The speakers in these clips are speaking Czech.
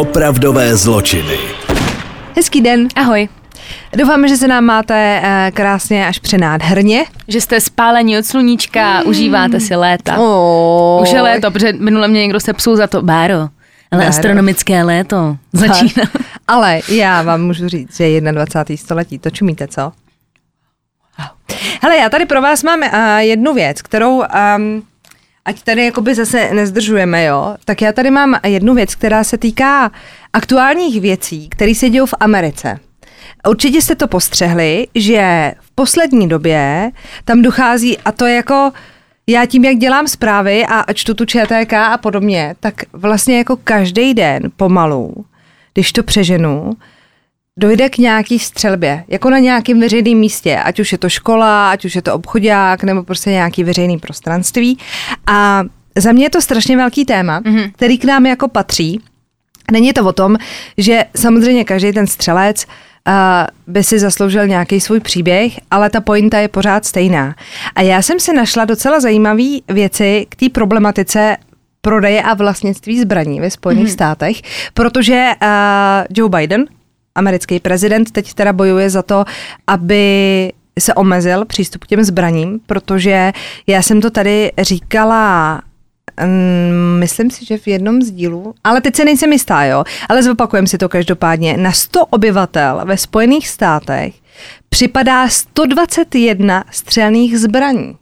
Opravdové zločiny. Hezký den. Ahoj. Doufáme, že se nám máte uh, krásně až přenádherně. Že jste spálení od sluníčka, mm. užíváte si léta. Oh. Už je léto, protože minule mě někdo se psul za to. Báro, ale Báro. astronomické léto začíná. Ale já vám můžu říct, že je 21. století, to čumíte, co? Hele, já tady pro vás mám uh, jednu věc, kterou, um, ať tady jakoby zase nezdržujeme, jo, tak já tady mám jednu věc, která se týká aktuálních věcí, které se dějou v Americe. Určitě jste to postřehli, že v poslední době tam dochází, a to je jako, já tím, jak dělám zprávy a čtu tu ČTK a podobně, tak vlastně jako každý den pomalu, když to přeženu, dojde k nějaký střelbě, jako na nějakém veřejném místě, ať už je to škola, ať už je to obchodák, nebo prostě nějaký veřejný prostranství. A za mě je to strašně velký téma, mm-hmm. který k nám jako patří. Není to o tom, že samozřejmě každý ten střelec uh, by si zasloužil nějaký svůj příběh, ale ta pointa je pořád stejná. A já jsem si našla docela zajímavé věci k té problematice prodeje a vlastnictví zbraní ve Spojených mm-hmm. státech, protože uh, Joe Biden, americký prezident, teď teda bojuje za to, aby se omezil přístup k těm zbraním, protože já jsem to tady říkala mm, myslím si, že v jednom z dílů, ale teď se nejsem jistá, jo, ale zopakujem si to každopádně, na 100 obyvatel ve Spojených státech připadá 121 střelných zbraní.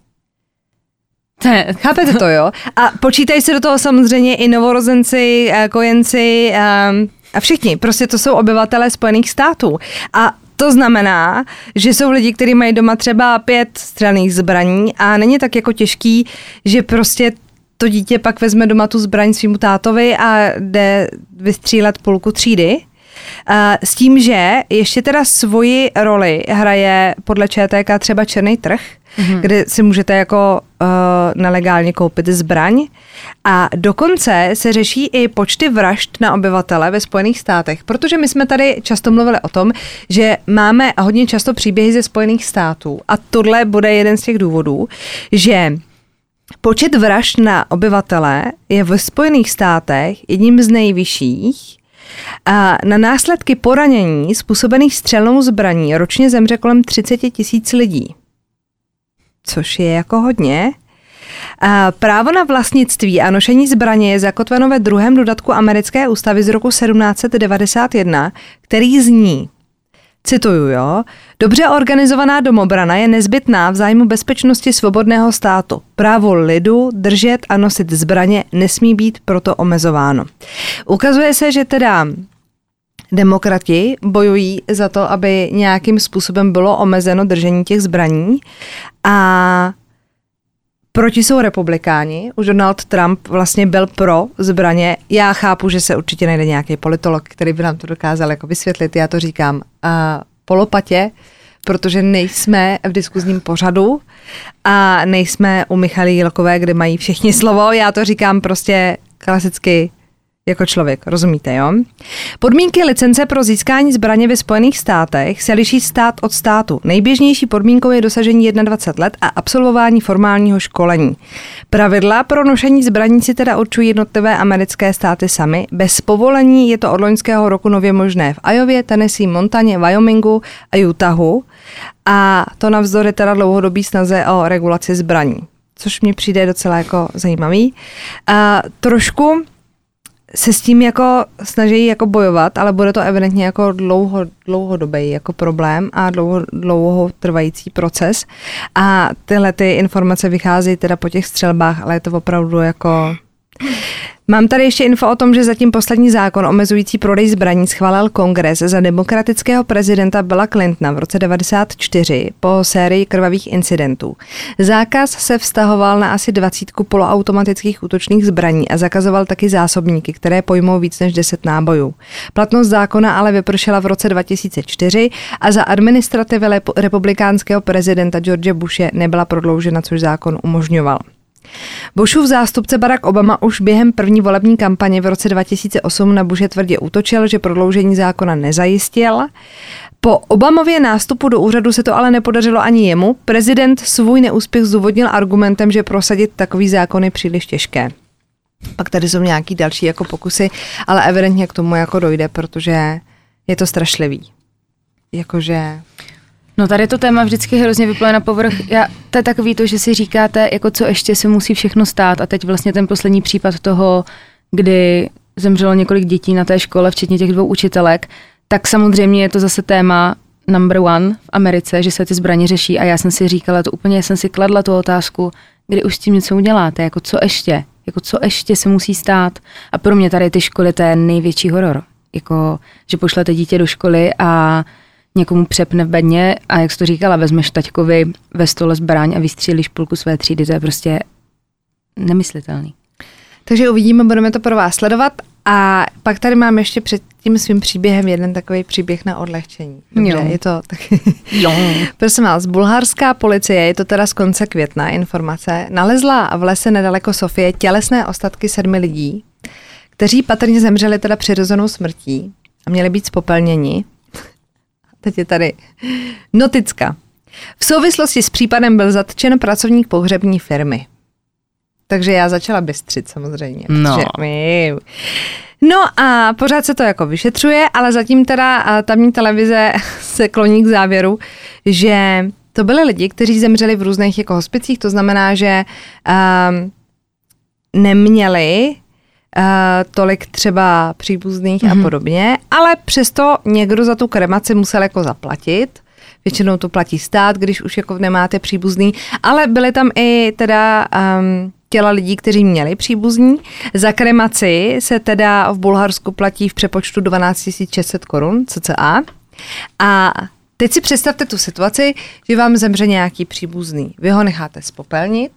Chápete to, jo? A počítají se do toho samozřejmě i novorozenci, eh, kojenci um, a všichni. Prostě to jsou obyvatelé Spojených států. A to znamená, že jsou lidi, kteří mají doma třeba pět střelných zbraní a není tak jako těžký, že prostě to dítě pak vezme doma tu zbraň svýmu tátovi a jde vystřílet půlku třídy. S tím, že ještě teda svoji roli hraje podle ČTK třeba černý trh, mm-hmm. kde si můžete jako uh, nelegálně koupit zbraň. A dokonce se řeší i počty vražd na obyvatele ve Spojených státech, protože my jsme tady často mluvili o tom, že máme hodně často příběhy ze Spojených států a tohle bude jeden z těch důvodů, že Počet vražd na obyvatele je ve Spojených státech jedním z nejvyšších a na následky poranění způsobených střelnou zbraní ročně zemře kolem 30 tisíc lidí. Což je jako hodně. A právo na vlastnictví a nošení zbraně je zakotveno ve druhém dodatku americké ústavy z roku 1791, který zní Cituju, jo. Dobře organizovaná domobrana je nezbytná v zájmu bezpečnosti svobodného státu. Právo lidu držet a nosit zbraně nesmí být proto omezováno. Ukazuje se, že teda Demokrati bojují za to, aby nějakým způsobem bylo omezeno držení těch zbraní a proti jsou republikáni. Už Donald Trump vlastně byl pro zbraně. Já chápu, že se určitě najde nějaký politolog, který by nám to dokázal jako vysvětlit. Já to říkám uh, polopatě, protože nejsme v diskuzním pořadu a nejsme u Michaly Jílkové, kde mají všichni slovo. Já to říkám prostě klasicky jako člověk, rozumíte, jo? Podmínky licence pro získání zbraně ve Spojených státech se liší stát od státu. Nejběžnější podmínkou je dosažení 21 let a absolvování formálního školení. Pravidla pro nošení zbraní si teda určují jednotlivé americké státy sami. Bez povolení je to od loňského roku nově možné v Iově, Tennessee, Montaně, Wyomingu a Utahu. A to navzdory teda dlouhodobý snaze o regulaci zbraní což mi přijde docela jako zajímavý. A trošku se s tím jako snaží jako bojovat, ale bude to evidentně jako dlouho, dlouhodobý jako problém a dlouho, dlouho trvající proces. A tyhle ty informace vycházejí teda po těch střelbách, ale je to opravdu jako Mám tady ještě info o tom, že zatím poslední zákon omezující prodej zbraní schválil kongres za demokratického prezidenta Billa Clintona v roce 1994 po sérii krvavých incidentů. Zákaz se vztahoval na asi 20 poloautomatických útočných zbraní a zakazoval taky zásobníky, které pojmou víc než 10 nábojů. Platnost zákona ale vypršela v roce 2004 a za administrativy republikánského prezidenta George Bushe nebyla prodloužena, což zákon umožňoval. Bushův zástupce Barack Obama už během první volební kampaně v roce 2008 na Bushe tvrdě útočil, že prodloužení zákona nezajistil. Po Obamově nástupu do úřadu se to ale nepodařilo ani jemu. Prezident svůj neúspěch zdůvodnil argumentem, že prosadit takový zákon je příliš těžké. Pak tady jsou nějaký další jako pokusy, ale evidentně k tomu jako dojde, protože je to strašlivý. Jakože No tady to téma vždycky hrozně vypluje na povrch. Já, to je takový to, že si říkáte, jako co ještě se musí všechno stát a teď vlastně ten poslední případ toho, kdy zemřelo několik dětí na té škole, včetně těch dvou učitelek, tak samozřejmě je to zase téma number one v Americe, že se ty zbraně řeší a já jsem si říkala, to úplně jsem si kladla tu otázku, kdy už s tím něco uděláte, jako co ještě, jako co ještě se musí stát. A pro mě tady ty školy, to je největší horor. Jako, že pošlete dítě do školy a někomu přepne v bedně a jak jsi to říkala, vezmeš taťkovi ve stole zbraň a vystřílíš půlku své třídy, to je prostě nemyslitelný. Takže uvidíme, budeme to pro vás sledovat. A pak tady mám ještě před tím svým příběhem jeden takový příběh na odlehčení. Dobře, Jo. je to tak. Jo. Prosím vás, bulharská policie, je to teda z konce května informace, nalezla v lese nedaleko Sofie tělesné ostatky sedmi lidí, kteří patrně zemřeli teda přirozenou smrtí a měli být spopelněni. Teď je tady noticka. V souvislosti s případem byl zatčen pracovník pohřební firmy. Takže já začala bystřit samozřejmě. No. my- No a pořád se to jako vyšetřuje, ale zatím teda tamní televize se kloní k závěru, že to byly lidi, kteří zemřeli v různých jako hospicích, to znamená, že um, neměli uh, tolik třeba příbuzných mm-hmm. a podobně, ale přesto někdo za tu kremaci musel jako zaplatit. Většinou to platí stát, když už jako nemáte příbuzný, ale byly tam i teda um, těla lidí, kteří měli příbuzní. Za kremaci se teda v Bulharsku platí v přepočtu 12 600 korun, cca. A teď si představte tu situaci, že vám zemře nějaký příbuzný. Vy ho necháte spopelnit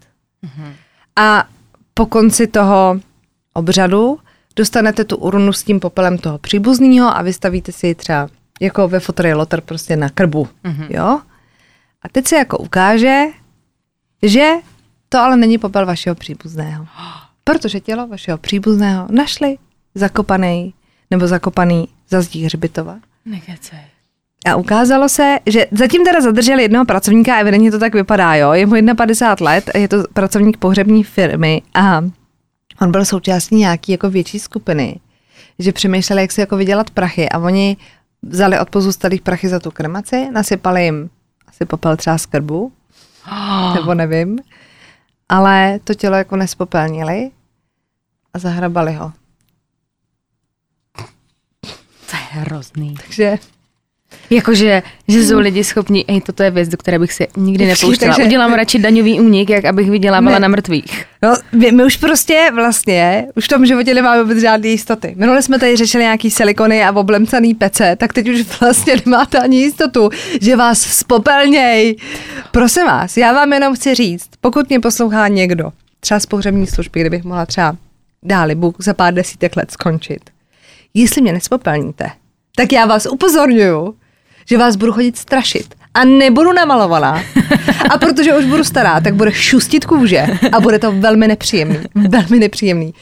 a po konci toho obřadu dostanete tu urnu s tím popelem toho příbuzného a vystavíte si ji třeba jako ve fotore loter prostě na krbu, mm-hmm. jo? A teď se jako ukáže, že to ale není popel vašeho příbuzného. Protože tělo vašeho příbuzného našli zakopaný nebo zakopaný za zdí hřbitova. Nekecej. A ukázalo se, že zatím teda zadrželi jednoho pracovníka, evidentně to tak vypadá, jo. Je mu 51 let, je to pracovník pohřební firmy a on byl součástí nějaký jako větší skupiny, že přemýšleli, jak si jako vydělat prachy a oni vzali od pozůstalých prachy za tu kremaci, nasypali jim asi popel třeba z krbu, nebo nevím, ale to tělo jako nespopelnili a zahrabali ho. To je hrozný. Takže Jakože, že jsou lidi schopní, hej, toto je věc, do které bych se nikdy nepouštěla. takže- Udělám radši daňový únik, jak abych vydělávala Ne. na mrtvých. No, my, my už prostě vlastně, už v tom životě nemáme vůbec žádné jistoty. Minule jsme tady řešili nějaký silikony a oblemcaný pece, tak teď už vlastně nemáte ani jistotu, že vás spopelněj. Prosím vás, já vám jenom chci říct, pokud mě poslouchá někdo, třeba z pohřební služby, kdybych mohla třeba dáli Bůh za pár desítek let skončit. Jestli mě nespopelníte, tak já vás upozorňuju, že vás budu chodit strašit a nebudu namalovaná. A protože už budu stará, tak bude šustit kůže a bude to velmi nepříjemný. Velmi nepříjemný.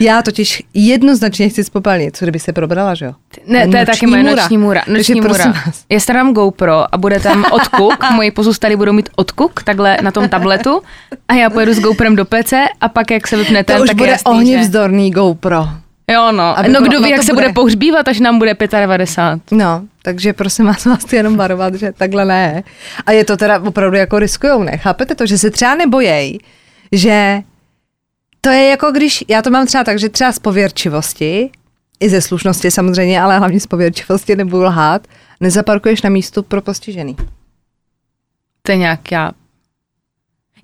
Já totiž jednoznačně chci spopelnit, co kdyby se probrala, že jo? Ne, to je taky moje noční můra. Noční prosím můra. vás. Já starám GoPro a bude tam odkuk, moji pozůstalí budou mít odkuk takhle na tom tabletu a já pojedu s GoPrem do PC a pak jak se vypne ten, To už tak bude jasný, ohně že... vzdorný GoPro. Jo no, Aby no kdo ví, no jak se bude bude. pohřbívat, až nám bude 95. No, takže prosím vás, vás jenom varovat, že takhle ne. A je to teda opravdu jako riskujou, ne? Chápete to, že se třeba nebojej, že to je jako když, já to mám třeba tak, že třeba z pověrčivosti, i ze slušnosti samozřejmě, ale hlavně z pověrčivosti nebudu lhát, nezaparkuješ na místu pro postižený. To je nějaká...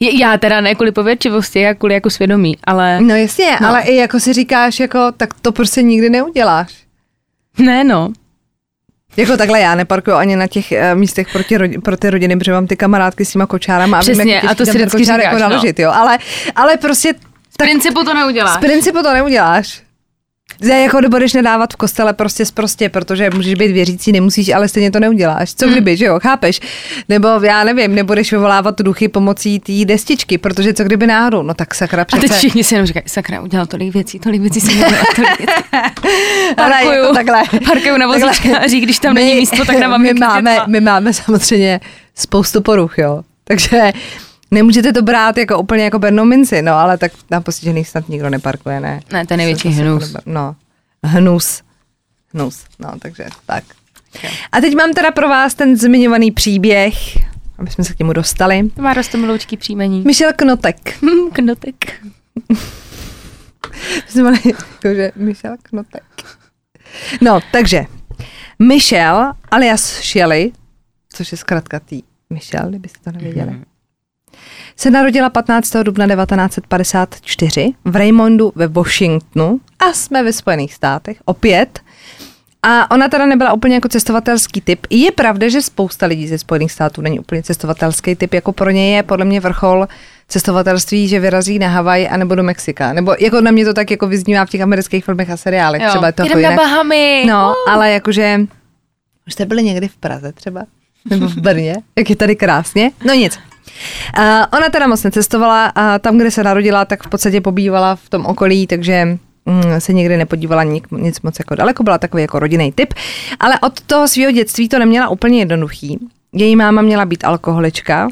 Je- Já teda ne kvůli pověrčivosti, já kvůli jako svědomí, ale No jasně, no. No. ale i jako si říkáš, jako, tak to prostě nikdy neuděláš. ne no. Jako takhle já neparkuju ani na těch uh, místech pro ty, rodi, pro ty rodiny, protože mám ty kamarádky s těma kočárama. a vím, Přesně, jak a to si vždycky kočár říkáš, jako no. naložit, jo. Ale, ale prostě Z principu to neuděláš. z principu to neuděláš. Že jako nebudeš nedávat v kostele prostě prostě, protože můžeš být věřící, nemusíš, ale stejně to neuděláš. Co kdyby, že jo, chápeš? Nebo já nevím, nebudeš vyvolávat duchy pomocí té destičky, protože co kdyby náhodou, no tak sakra A přece. teď všichni si jenom říkají, sakra, udělal tolik věcí, tolik věcí jsem udělal, tolik věcí. Parkuju, jako takhle. parkuju na Takhle. vozíčkáři, když tam není místo, tak na my maminky máme, my máme samozřejmě spoustu poruch, jo. Takže Nemůžete to brát jako úplně jako bernou minci, no ale tak na postižených snad nikdo neparkuje, ne? Ne, to je největší Zase hnus. No, hnus. Hnus, no takže tak. A teď mám teda pro vás ten zmiňovaný příběh, aby jsme se k němu dostali. To má rostomiloučký příjmení. Michel Knotek. Knotek. Jsme mali jakože Michel Knotek. No, takže Michel alias Shelley, což je zkrátka tý Michel, kdybyste to nevěděli, Mhm. Se narodila 15. dubna 1954 v Raymondu ve Washingtonu a jsme ve Spojených státech opět. A ona teda nebyla úplně jako cestovatelský typ. Je pravda, že spousta lidí ze Spojených států není úplně cestovatelský typ, jako pro ně je podle mě vrchol cestovatelství, že vyrazí na Havaj anebo do Mexika. Nebo jako na mě to tak jako vyznívá v těch amerických filmech a seriálech. Třeba je to jako Jdem na jinak. Bahamy. No, ale jakože, už jste byli někdy v Praze třeba? Nebo v Brně? Jak je tady krásně? No nic. Uh, ona teda moc necestovala a tam, kde se narodila, tak v podstatě pobývala v tom okolí, takže mm, se nikdy nepodívala nic, nic moc jako daleko, byla takový jako rodinný typ. Ale od toho svého dětství to neměla úplně jednoduchý. Její máma měla být alkoholička.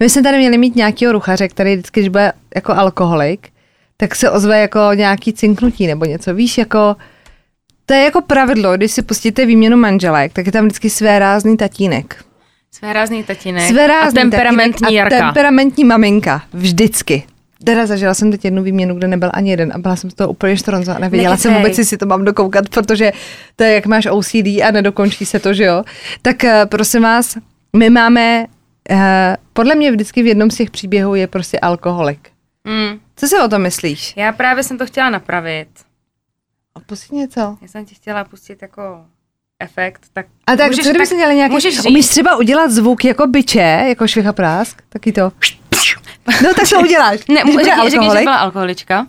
My jsme tady měli mít nějakého ruchaře, který vždycky, když bude jako alkoholik, tak se ozve jako nějaký cinknutí nebo něco. Víš, jako to je jako pravidlo, když si pustíte výměnu manželek, tak je tam vždycky své rázný tatínek. Své rázný tatínek. Své a temperamentní tatínek Jarka. A temperamentní maminka. Vždycky. Teda zažila jsem teď jednu výměnu, kde nebyl ani jeden a byla jsem z toho úplně štronza a nevěděla jsem vůbec, jestli to mám dokoukat, protože to je jak máš OCD a nedokončí se to, že jo. Tak eh, prosím vás, my máme, eh, podle mě vždycky v jednom z těch příběhů je prostě alkoholik. Mm. Co si o tom myslíš? Já právě jsem to chtěla napravit. A pustit něco. Já jsem ti chtěla pustit jako efekt, tak A tak můžeš, co kdyby si dělali nějaký, můžeš říct. umíš třeba udělat zvuk jako byče, jako švicha prásk, taky to. No tak to uděláš. Ne, Když řekni, řekni, že byla alkoholička.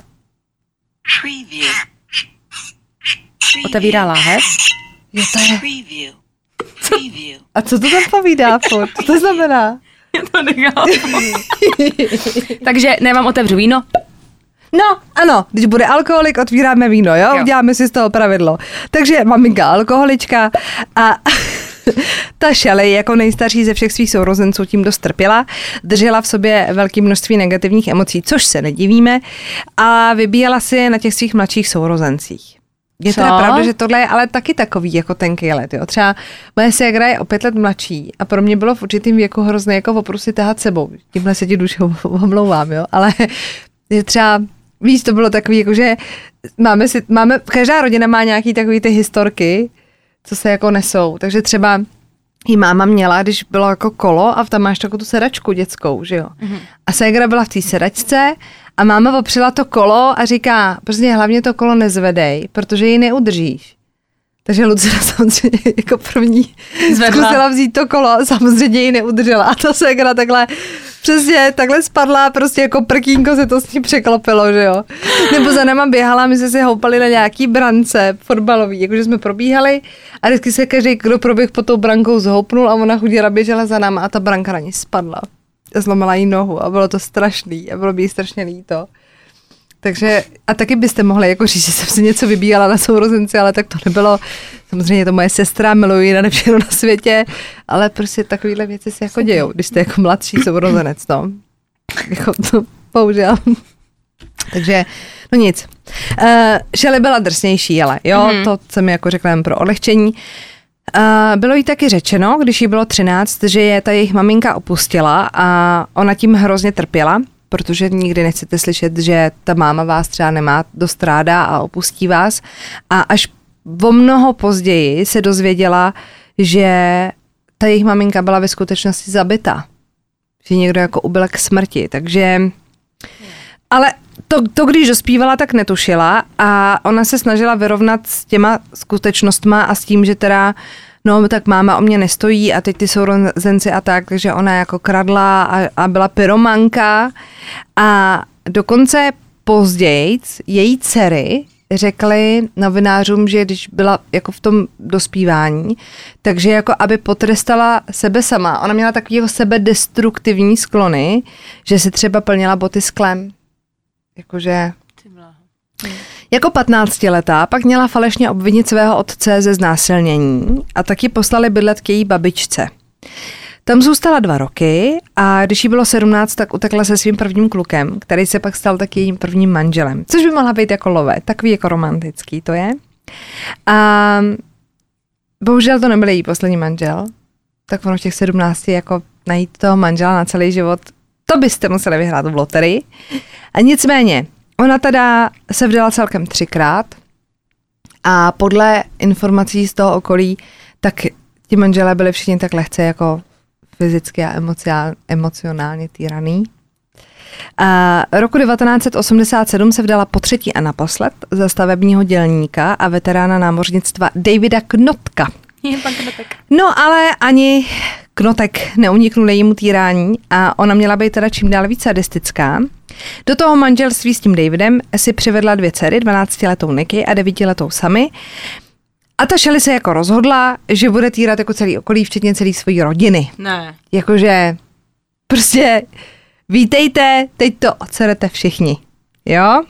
Otevírá láhev. Jo, to je. Preview. A co to tam povídá furt? Co to znamená? to nechápu. Takže nemám otevřu víno. No, ano, když bude alkoholik, otvíráme víno, jo? Jo. Uděláme si z toho pravidlo. Takže maminka alkoholička a ta Shelley jako nejstarší ze všech svých sourozenců tím dost trpěla, držela v sobě velké množství negativních emocí, což se nedivíme, a vybíjela si na těch svých mladších sourozencích. Je Co? teda pravda, že tohle je ale taky takový jako tenký let. Jo. Třeba moje ségra je o pět let mladší a pro mě bylo v určitým věku hrozné jako opravdu si tahat sebou. Tímhle se ti duše omlouvám, jo. ale je třeba Víš, to bylo takový, jako že máme si, máme, každá rodina má nějaký takový ty historky, co se jako nesou. Takže třeba jí máma měla, když bylo jako kolo a tam máš takovou tu sedačku dětskou, že jo. Mm-hmm. A ségra byla v té sedačce a máma opřela to kolo a říká, prostě hlavně to kolo nezvedej, protože ji neudržíš. Takže Lucina samozřejmě jako první Zvedla. zkusila vzít to kolo a samozřejmě ji neudržela. A ta ségra takhle přesně takhle spadla, prostě jako prkínko se to s ní překlopilo, že jo. Nebo za náma běhala, my jsme se houpali na nějaký brance fotbalový, jakože jsme probíhali a vždycky se každý, kdo proběh pod tou brankou zhoupnul a ona chudě běžela za náma a ta branka na ní spadla. Zlomila jí nohu a bylo to strašný a bylo by jí strašně líto. Takže a taky byste mohli jako říct, že jsem si něco vybíjela na sourozenci, ale tak to nebylo. Samozřejmě to moje sestra, miluji ji na všechno na světě, ale prostě takovéhle věci se jako dějou, když jste jako mladší sourozenec, no. Jako to, bohužel. Takže, no nic. Uh, Shelley byla drsnější, ale jo, mm-hmm. to jsem jako řekla jen pro odlehčení. Uh, bylo jí taky řečeno, když jí bylo 13, že je ta jejich maminka opustila a ona tím hrozně trpěla, protože nikdy nechcete slyšet, že ta máma vás třeba nemá dost ráda a opustí vás. A až o mnoho později se dozvěděla, že ta jejich maminka byla ve skutečnosti zabita. Že někdo jako ubil k smrti, takže... Ale to, to, když dospívala, tak netušila a ona se snažila vyrovnat s těma skutečnostma a s tím, že teda no tak máma o mě nestojí a teď ty sourozenci a tak, takže ona jako kradla a, a byla pyromanka a dokonce později její dcery řekli novinářům, že když byla jako v tom dospívání, takže jako aby potrestala sebe sama. Ona měla takového sebedestruktivní sklony, že si třeba plnila boty sklem. Jakože jako 15 letá pak měla falešně obvinit svého otce ze znásilnění a taky poslali bydlet k její babičce. Tam zůstala dva roky a když jí bylo 17, tak utekla se svým prvním klukem, který se pak stal taky jejím prvním manželem. Což by mohla být jako love, takový jako romantický to je. A bohužel to nebyl její poslední manžel, tak ono v těch 17 jako najít toho manžela na celý život, to byste museli vyhrát v loterii. A nicméně, ona teda se vdala celkem třikrát a podle informací z toho okolí, tak ti manželé byli všichni tak lehce jako fyzicky a emocionálně týraný. A roku 1987 se vdala po třetí a naposled za stavebního dělníka a veterána námořnictva Davida Knotka. No ale ani Knotek neuniknul jejímu týrání a ona měla být teda čím dál více sadistická. Do toho manželství s tím Davidem si přivedla dvě dcery, 12-letou Niky a 9-letou Samy. A ta Shelly se jako rozhodla, že bude týrat jako celý okolí, včetně celé své rodiny. Ne. Jakože prostě vítejte, teď to ocerete všichni. Jo?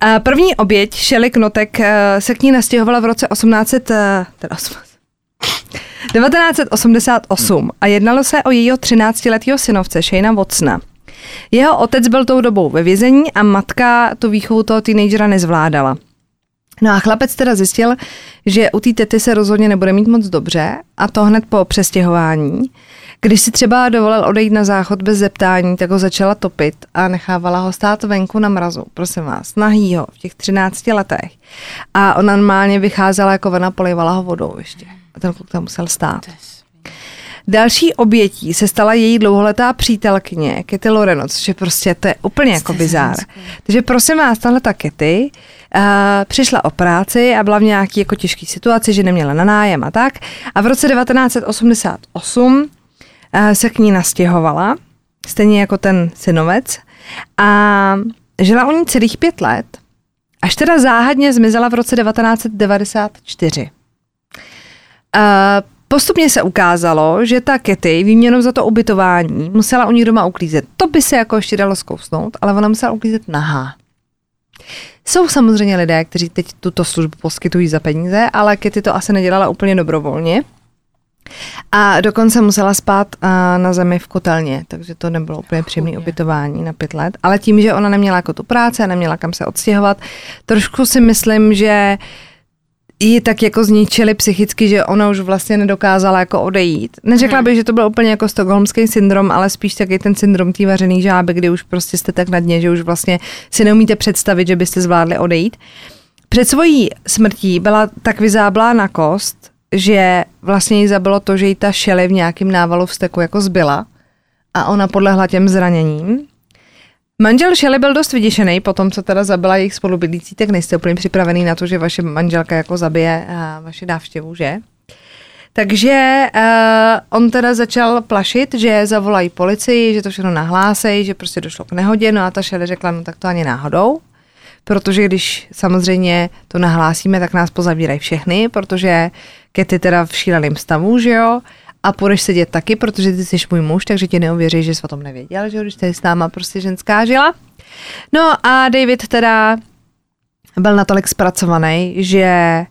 A první oběť Shelly Knotek eh, se k ní nastěhovala v roce 1800, eh, teda 1988 a jednalo se o jejího 13-letého synovce Shayna Watsona. Jeho otec byl tou dobou ve vězení a matka tu výchovu toho teenagera nezvládala. No a chlapec teda zjistil, že u té tety se rozhodně nebude mít moc dobře a to hned po přestěhování. Když si třeba dovolil odejít na záchod bez zeptání, tak ho začala topit a nechávala ho stát venku na mrazu, prosím vás, nahýho v těch 13 letech. A ona normálně vycházela jako vena, polivala ho vodou ještě. A ten kluk tam musel stát. Další obětí se stala její dlouholetá přítelkyně Kitty Loreno, což je prostě, to je úplně jako bizár. Takže prosím vás, tahle ta Kitty uh, přišla o práci a byla v nějaký jako těžké situaci, že neměla na nájem a tak. A v roce 1988 uh, se k ní nastěhovala, stejně jako ten synovec. A žila u ní celých pět let, až teda záhadně zmizela v roce 1994. Uh, Postupně se ukázalo, že ta Kety výměnou za to ubytování musela u ní doma uklízet. To by se jako ještě dalo zkousnout, ale ona musela uklízet nahá. Jsou samozřejmě lidé, kteří teď tuto službu poskytují za peníze, ale Kitty to asi nedělala úplně dobrovolně. A dokonce musela spát na zemi v kotelně, takže to nebylo úplně příjemné ubytování na pět let. Ale tím, že ona neměla jako tu práci a neměla kam se odstěhovat, trošku si myslím, že uh, ji tak jako zničili psychicky, že ona už vlastně nedokázala jako odejít. Neřekla hmm. bych, že to byl úplně jako stokholmský syndrom, ale spíš taky ten syndrom té vařený žáby, kdy už prostě jste tak na dně, že už vlastně si neumíte představit, že byste zvládli odejít. Před svojí smrtí byla tak vyzáblá na kost, že vlastně jí zabilo to, že jí ta šely v nějakém návalu vzteku jako zbyla a ona podlehla těm zraněním. Manžel Šely byl dost vyděšený po tom, co teda zabila jejich spolubydlící, tak nejste úplně připravený na to, že vaše manželka jako zabije uh, vaši návštěvu, že? Takže uh, on teda začal plašit, že zavolají policii, že to všechno nahlásí, že prostě došlo k nehodě, no a ta Šely řekla, no tak to ani náhodou, protože když samozřejmě to nahlásíme, tak nás pozavírají všechny, protože Kety teda v šíleném stavu, že jo, a půjdeš sedět taky, protože ty jsi můj muž, takže ti neuvěří, že jsi o tom nevěděl, že když tady s náma prostě ženská žila. No a David teda byl natolik zpracovaný, že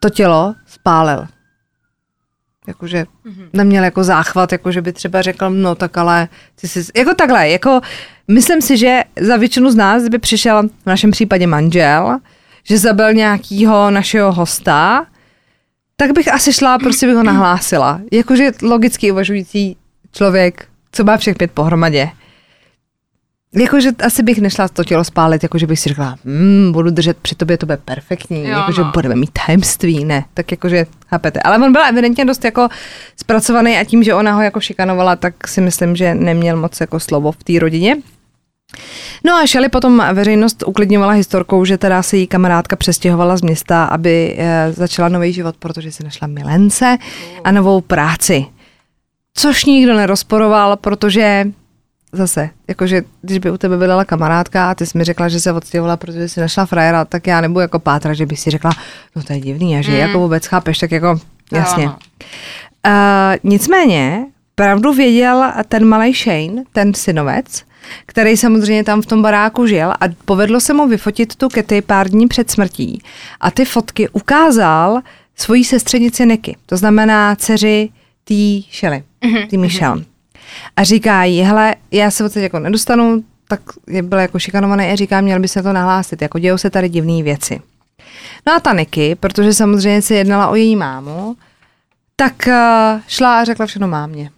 to tělo spálil. Jakože mm-hmm. neměl jako záchvat, jakože by třeba řekl, no tak ale ty jsi, jako takhle, jako myslím si, že za většinu z nás by přišel v našem případě manžel, že zabil nějakýho našeho hosta, tak bych asi šla, prostě bych ho nahlásila. Jakože logicky uvažující člověk, co má všech pět pohromadě. Jakože asi bych nešla to tělo spálit, jakože bych si řekla, mm, budu držet při tobě, to bude perfektní, jo, jakože no. budeme mít tajemství, ne, tak jakože, chápete. Ale on byl evidentně dost jako zpracovaný a tím, že ona ho jako šikanovala, tak si myslím, že neměl moc jako slovo v té rodině. No a Shelly potom veřejnost uklidňovala historkou, že teda se jí kamarádka přestěhovala z města, aby eh, začala nový život, protože si našla milence a novou práci. Což nikdo nerozporoval, protože zase, jakože když by u tebe byla kamarádka a ty jsi mi řekla, že se odstěhovala, protože si našla frajera, tak já nebudu jako pátra, že by si řekla, no to je divný a že mm. jako vůbec chápeš, tak jako jasně. Uh, nicméně, pravdu věděl ten malý Shane, ten synovec, který samozřejmě tam v tom baráku žil a povedlo se mu vyfotit tu Kety pár dní před smrtí. A ty fotky ukázal svojí sestřenici Niky, to znamená dceři tý Šely. tý Michelle. A říká jí, hele, já se odsaď jako nedostanu, tak je byl jako šikanovaný a říká, měl by se to nahlásit, jako dějou se tady divné věci. No a ta Niky, protože samozřejmě se jednala o její mámu, tak uh, šla a řekla všechno mámě.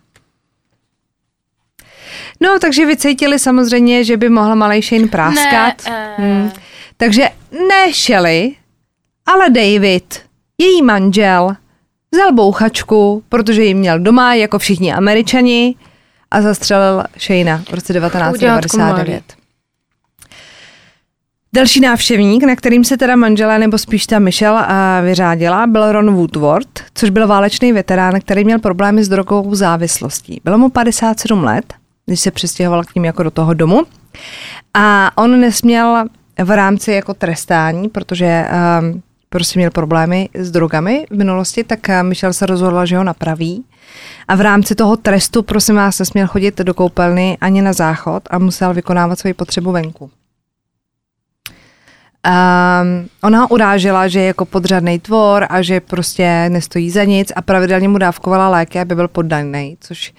No, takže vycítili samozřejmě, že by mohl malej Shane práskat. Ne, eh. Hmm. Takže ne Shelly, ale David, její manžel, vzal bouchačku, protože ji měl doma, jako všichni američani, a zastřelil Shayna v roce Udělat 1999. Další návštěvník, na kterým se teda manžela, nebo spíš ta Michelle a vyřádila, byl Ron Woodward, což byl válečný veterán, který měl problémy s drogovou závislostí. Bylo mu 57 let, když se přistěhoval k ním jako do toho domu. A on nesměl v rámci jako trestání, protože um, prostě měl problémy s drogami v minulosti, tak uh, Michelle se rozhodla, že ho napraví. A v rámci toho trestu, prosím vás, nesměl chodit do koupelny ani na záchod a musel vykonávat svoji potřebu venku. Um, ona ho urážela, že je jako podřadný tvor a že prostě nestojí za nic a pravidelně mu dávkovala léky, aby byl poddaný, což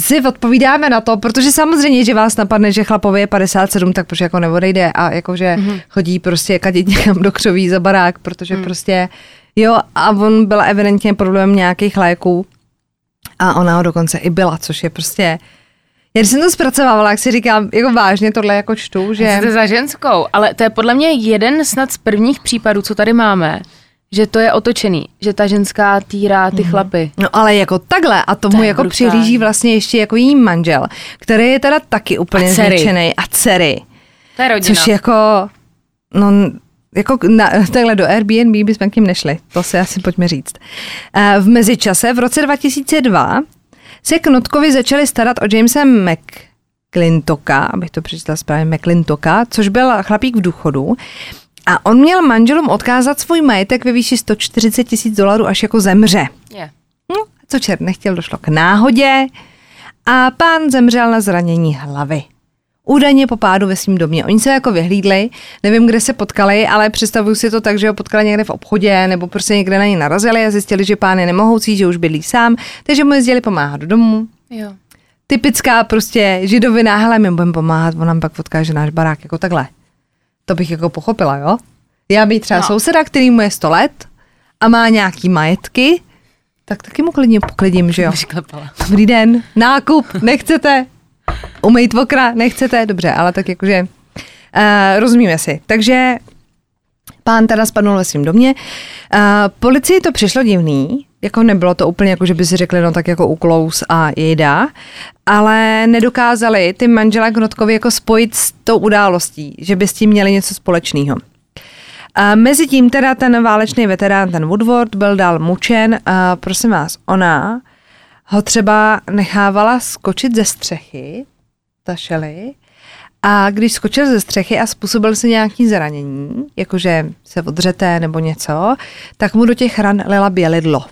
si odpovídáme na to, protože samozřejmě, že vás napadne, že chlapovi je 57, tak proč jako neodejde a jakože mm-hmm. chodí prostě kadit někam do křoví za barák, protože mm. prostě jo a on byl evidentně problém nějakých léků a ona ho dokonce i byla, což je prostě já když jsem to zpracovávala, jak si říkám, jako vážně tohle jako čtu, že... Jste za ženskou, ale to je podle mě jeden snad z prvních případů, co tady máme, že to je otočený, že ta ženská týrá ty chlapy. No ale jako takhle a tomu To jako brutální. přihlíží vlastně ještě jako její manžel, který je teda taky úplně zničený a dcery. To je rodina. Což jako, no, jako na, takhle do Airbnb bychom k ním nešli, to si asi pojďme říct. Eh, V mezičase v roce 2002 se Knotkovi začali starat o Jamesa McClintoka, abych to přečetla správně, McClintoka, což byl chlapík v důchodu. A on měl manželům odkázat svůj majetek ve výši 140 tisíc dolarů, až jako zemře. Je. No, co čert nechtěl, došlo k náhodě a pán zemřel na zranění hlavy. Údajně po pádu ve svém domě. Oni se jako vyhlídli, nevím, kde se potkali, ale představuju si to tak, že ho potkali někde v obchodě nebo prostě někde na něj narazili a zjistili, že pán je nemohoucí, že už bydlí sám, takže mu jezdili pomáhat do domu. Jo. Typická prostě židovina, hele, my budeme pomáhat, on nám pak odkáže náš barák, jako takhle. To bych jako pochopila, jo? Já být třeba No. souseda, který mu je 100 let a má nějaký majetky, tak taky mu klidně poklidím, že jo? Bych. Dobrý den, nákup, nechcete? Umejt okna, nechcete? Dobře, ale tak jakože uh, rozumíme si. Takže pán teda spadnul ve svém domě. Uh, policii to přišlo divný, jako nebylo to úplně jako, že by si řekli, no tak jako uklous a jejda, ale nedokázali ty manžela Knotkovi jako spojit s tou událostí, že by s tím měli něco společného. A mezi tím teda ten válečný veterán, ten Woodward, byl dál mučen. A prosím vás, ona ho třeba nechávala skočit ze střechy, ta Shelley, a když skočil ze střechy a způsobil si nějaký zranění, jakože se odřete nebo něco, tak mu do těch ran lila bělidlo.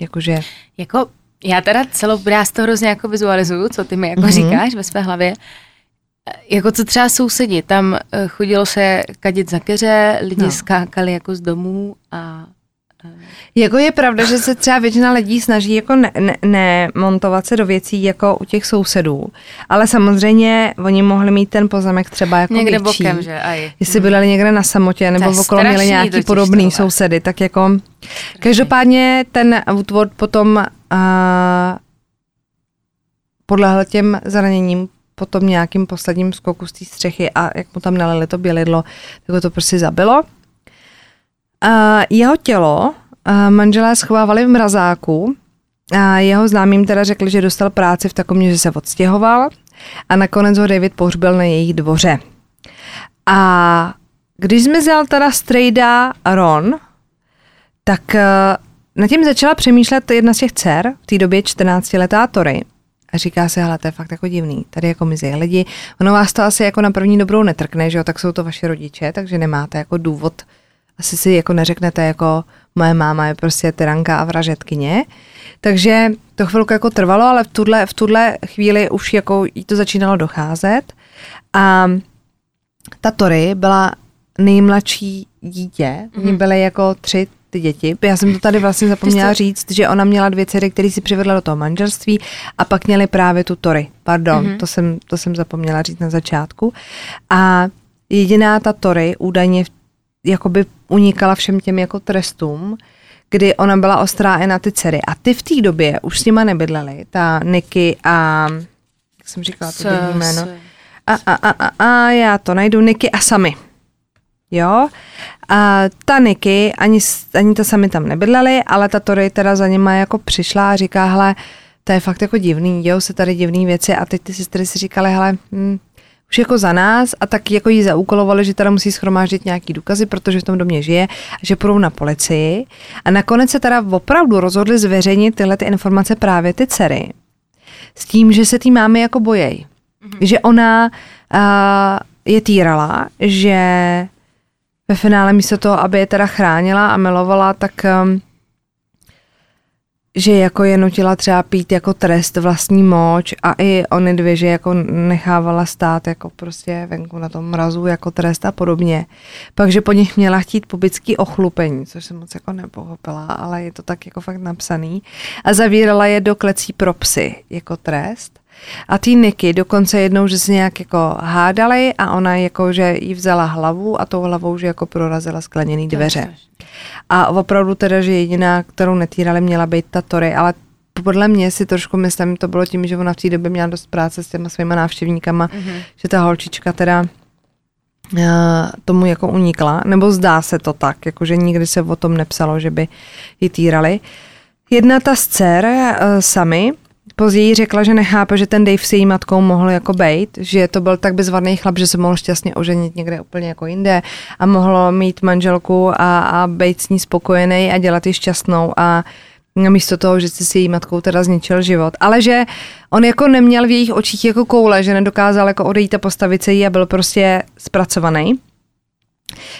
Jakože, Jako, já teda celou, já toho hrozně jako vizualizuju, co ty mi jako Mhm. mm-hmm. říkáš ve své hlavě. E, Jako co třeba sousedi, tam eh, chodilo se kadit za keře, lidi no. skákali jako z domů a jako je pravda, že se třeba většina lidí snaží jako ne, ne, nemontovat se do věcí jako u těch sousedů, ale samozřejmě oni mohli mít ten pozemek třeba jako někde větší. bokem, že aj. Jestli byli někde na samotě nebo je okolo měli nějaký podobný tohle. sousedy, tak jako každopádně ten Woodward potom uh, podlehl těm zraněním po tom nějakým posledním skoku z té střechy a jak mu tam nalili to bělidlo, tak ho to prostě zabilo. Uh, jeho tělo uh, manželé schovávali v mrazáku a jeho známým teda řekli, že dostal práci v takovém, že se odstěhoval a nakonec ho David pohřbil na jejich dvoře. A když zmizel teda strejda Ron, tak eh, nad tím začala přemýšlet jedna z těch dcer, v té době 14-letá Tory. A říká se, hele, to je fakt jako divný, tady jako mizí lidi. Ono vás to asi jako na první dobrou netrkne, že jo, tak jsou to vaše rodiče, takže nemáte jako důvod, asi si jako neřeknete jako moje máma je prostě tyranka a vražetkyně. Takže to chvilku jako trvalo, ale v tuhle, v tuhle chvíli už jako jí to začínalo docházet. A ta Tory byla nejmladší dítě, oni byly jako tři, ty děti. Já jsem to tady vlastně zapomněla říct, že ona měla dvě dcery, které si přivedla do toho manželství a pak měli právě tu Tory. Pardon, mm-hmm. to, jsem, to jsem zapomněla říct na začátku. A jediná ta Tory údajně jakoby unikala všem těm jako trestům, kdy ona byla ostrá i na ty dcery. A ty v té době už s nima nebydleli, ta Niky a, jak jsem říkala, to jméno. A, a, a, a, a, já to najdu, Niky a Sami. Jo? A ta Niky, ani, ani ta sami tam nebydleli, ale ta Tory teda za nima jako přišla a říká, hele, to je fakt jako divný, dějou se tady divné věci a teď ty sestry si říkali, hele, hm, už jako za nás a tak jako jí zaúkolovali, že teda musí schromáždit nějaký důkazy, protože v tom domě žije a že půjdou na policii. A nakonec se teda opravdu rozhodli zveřejnit tyhle ty informace právě ty dcery. S tím, že se tý mámy jako bojej. Mm-hmm. Že ona uh, je týrala, že ve finále místo toho, aby je teda chránila a milovala, tak um, že jako je nutila třeba pít jako trest vlastní moč a i ony dvě, že jako nechávala stát jako prostě venku na tom mrazu jako trest a podobně. Pak, že po nich měla chtít pobytský ochlupení, což jsem moc jako nepochopila, ale je to tak jako fakt napsaný. A zavírala je do klecí pro psy jako trest. A ty Niky dokonce jednou, že se nějak jako hádali a ona jako, že jí vzala hlavu a tou hlavou, že jako prorazila skleněný dveře. A opravdu teda, že jediná, kterou netýrali, měla být ta Tory, ale podle mě si trošku myslím, to bylo tím, že ona v té době měla dost práce s těma svýma návštěvníkama, mm-hmm. že ta holčička teda uh, tomu jako unikla, nebo zdá se to tak, jakože nikdy se o tom nepsalo, že by ji týrali. Jedna ta z dcer, uh, sami, Později řekla, že nechápe, že ten Dave s její matkou mohl jako bejt, že to byl tak bezvadný chlap, že se mohl šťastně oženit někde úplně jako jinde a mohl mít manželku a, a být s ní spokojený a dělat ji šťastnou a místo toho, že si s její matkou teda zničil život. Ale že on jako neměl v jejich očích jako koule, že nedokázal jako odejít a postavit se jí a byl prostě zpracovaný.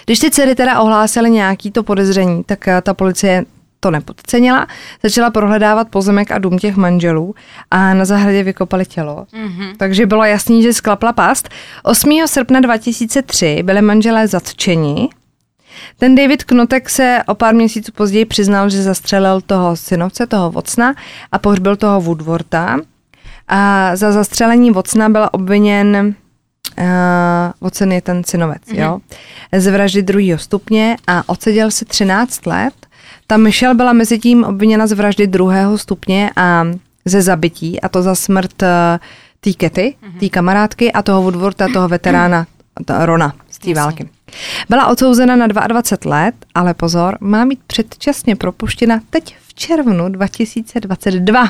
Když ty dcery teda ohlásily nějaký to podezření, tak ta policie to nepodcenila, začala prohledávat pozemek a dům těch manželů a na zahradě vykopali tělo. Mm-hmm. Takže bylo jasný, že sklapla past. 8. srpna 2003 byly manželé zatčeni. Ten David Knotek se o pár měsíců později přiznal, že zastřelil toho synovce, toho Vocna a pohřbil toho Woodworta. A za zastřelení Vocna byl obviněn Uh, Vocen je ten synovec, mm-hmm. jo, z vraždy druhého stupně a odseděl si 13 let ta Michelle byla mezi tím obviněna z vraždy druhého stupně a ze zabití, a to za smrt uh, té Kety, mm-hmm. té kamarádky a toho Woodwarda, toho veterána Rona z té války. Byla odsouzena na 22 let, ale pozor, má být předčasně propuštěna teď v červnu 2022.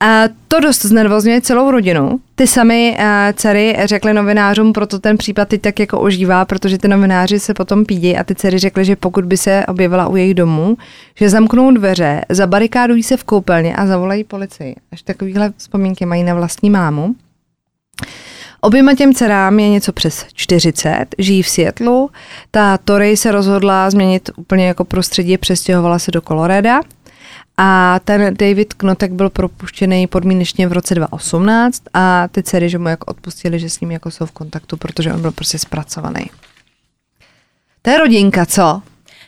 A to dost znervozňuje celou rodinu. Ty sami uh, dcery řekly novinářům, proto ten případ teď tak jako ožívá, protože ty novináři se potom pídí a ty dcery řekly, že pokud by se objevila u jejich domů, že zamknou dveře, zabarikádují se v koupelně a zavolají policii. Až takovýhle vzpomínky mají na vlastní mámu. Oběma těm dcerám je něco přes 40, žijí v Seattlu. Ta Tory se rozhodla změnit úplně jako prostředí, přestěhovala se do Colorada a ten David Knotek byl propuštěný podmínečně v roce 2018 a ty dcery, že mu jako odpustili, že s ním jako jsou v kontaktu, protože on byl prostě zpracovaný. To je rodinka, co?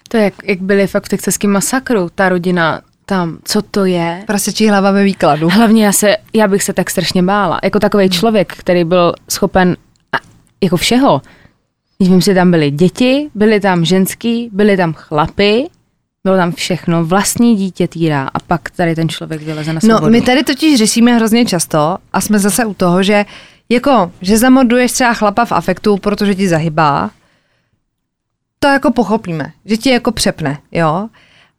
To je, jak, jak byli fakt v texaském masakru, ta rodina tam, co to je. Prasečí hlava ve výkladu. Hlavně já, se, já bych se tak strašně bála. Jako takový hmm. člověk, který byl schopen a, jako všeho. Vím si, tam byly děti, byly tam ženský, byly tam chlapy, bylo tam všechno, vlastní dítě týrá a pak tady ten člověk vyleze na svobodu. No, my tady totiž řešíme hrozně často a jsme zase u toho, že jako, že zamorduješ třeba chlapa v afektu, protože ti zahybá, to jako pochopíme, že ti jako přepne, jo.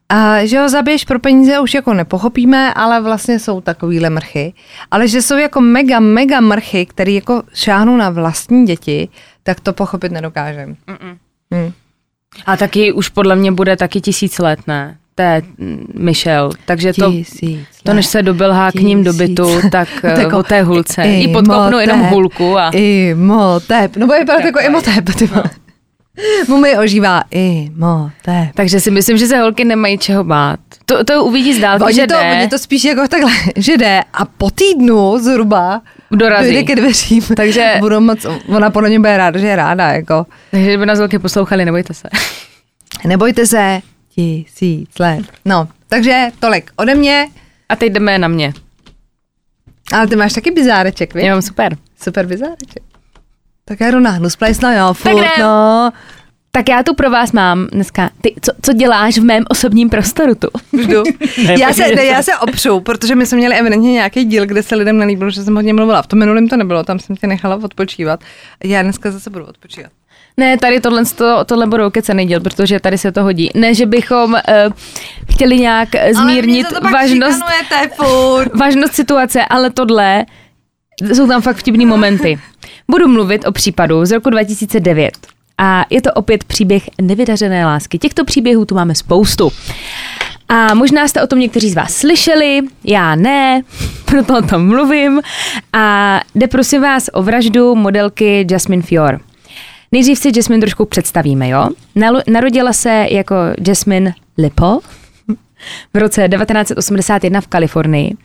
A že ho zabiješ pro peníze už jako nepochopíme, ale vlastně jsou takovýhle mrchy. Ale že jsou jako mega, mega mrchy, který jako šáhnou na vlastní děti, tak to pochopit nedokážem. Hmm. A taky už podle mě bude taky tisíc let, ne? té Michelle, takže to, to než se dobelhá k ním do bytu, tak Tako, o té hulce. I, I podkopnu jenom hulku. A... I motep. No bude vypadat jako imotep. Ty Mu mi ožívá i motep. Takže si myslím, že se holky nemají čeho bát. To, to uvidí z dálky, že to, jde. Oni to spíš jako takhle, že jde a po týdnu zhruba dorazí. Dojde ke dveřím. Takže budou moc, ona podle mě bude ráda, že je ráda. Jako. Takže kdyby nás holky poslouchali, nebojte se. Nebojte se, tisíc let. No, takže tolik ode mě, A teď jdeme na mě. ale ty máš taky bizáreček, víš? Já mám super. Super bizáreček. Tak já jdu na hnusplejs, no jo, furt, no. Tak já tu pro vás mám dneska. Ty, co, co děláš v mém osobním prostoru tu? Vždu. Já, se, ne, já se opřu, protože my jsme měli evidentně nějaký díl, kde se lidem nelíbilo, že jsem hodně mluvila. V tom minulém to nebylo, tam jsem tě nechala odpočívat. Já dneska zase budu odpočívat. Ne, tady tohle, to, tohle budou kecený díl, protože tady se to hodí. Ne, že bychom uh, chtěli nějak zmírnit vážnost, furt. vážnost situace, ale tohle jsou tam fakt vtipný momenty. Budu mluvit o případu z roku 2009. A je to opět příběh nevydařené lásky. Těchto příběhů tu máme spoustu. A možná jste o tom někteří z vás slyšeli, já ne, proto o tom mluvím. A jde prosím vás o vraždu modelky Jasmine Fior. Nejdřív si Jasmine trošku představíme, jo? Narodila se jako Jasmine Lipo v roce 1981 v Kalifornii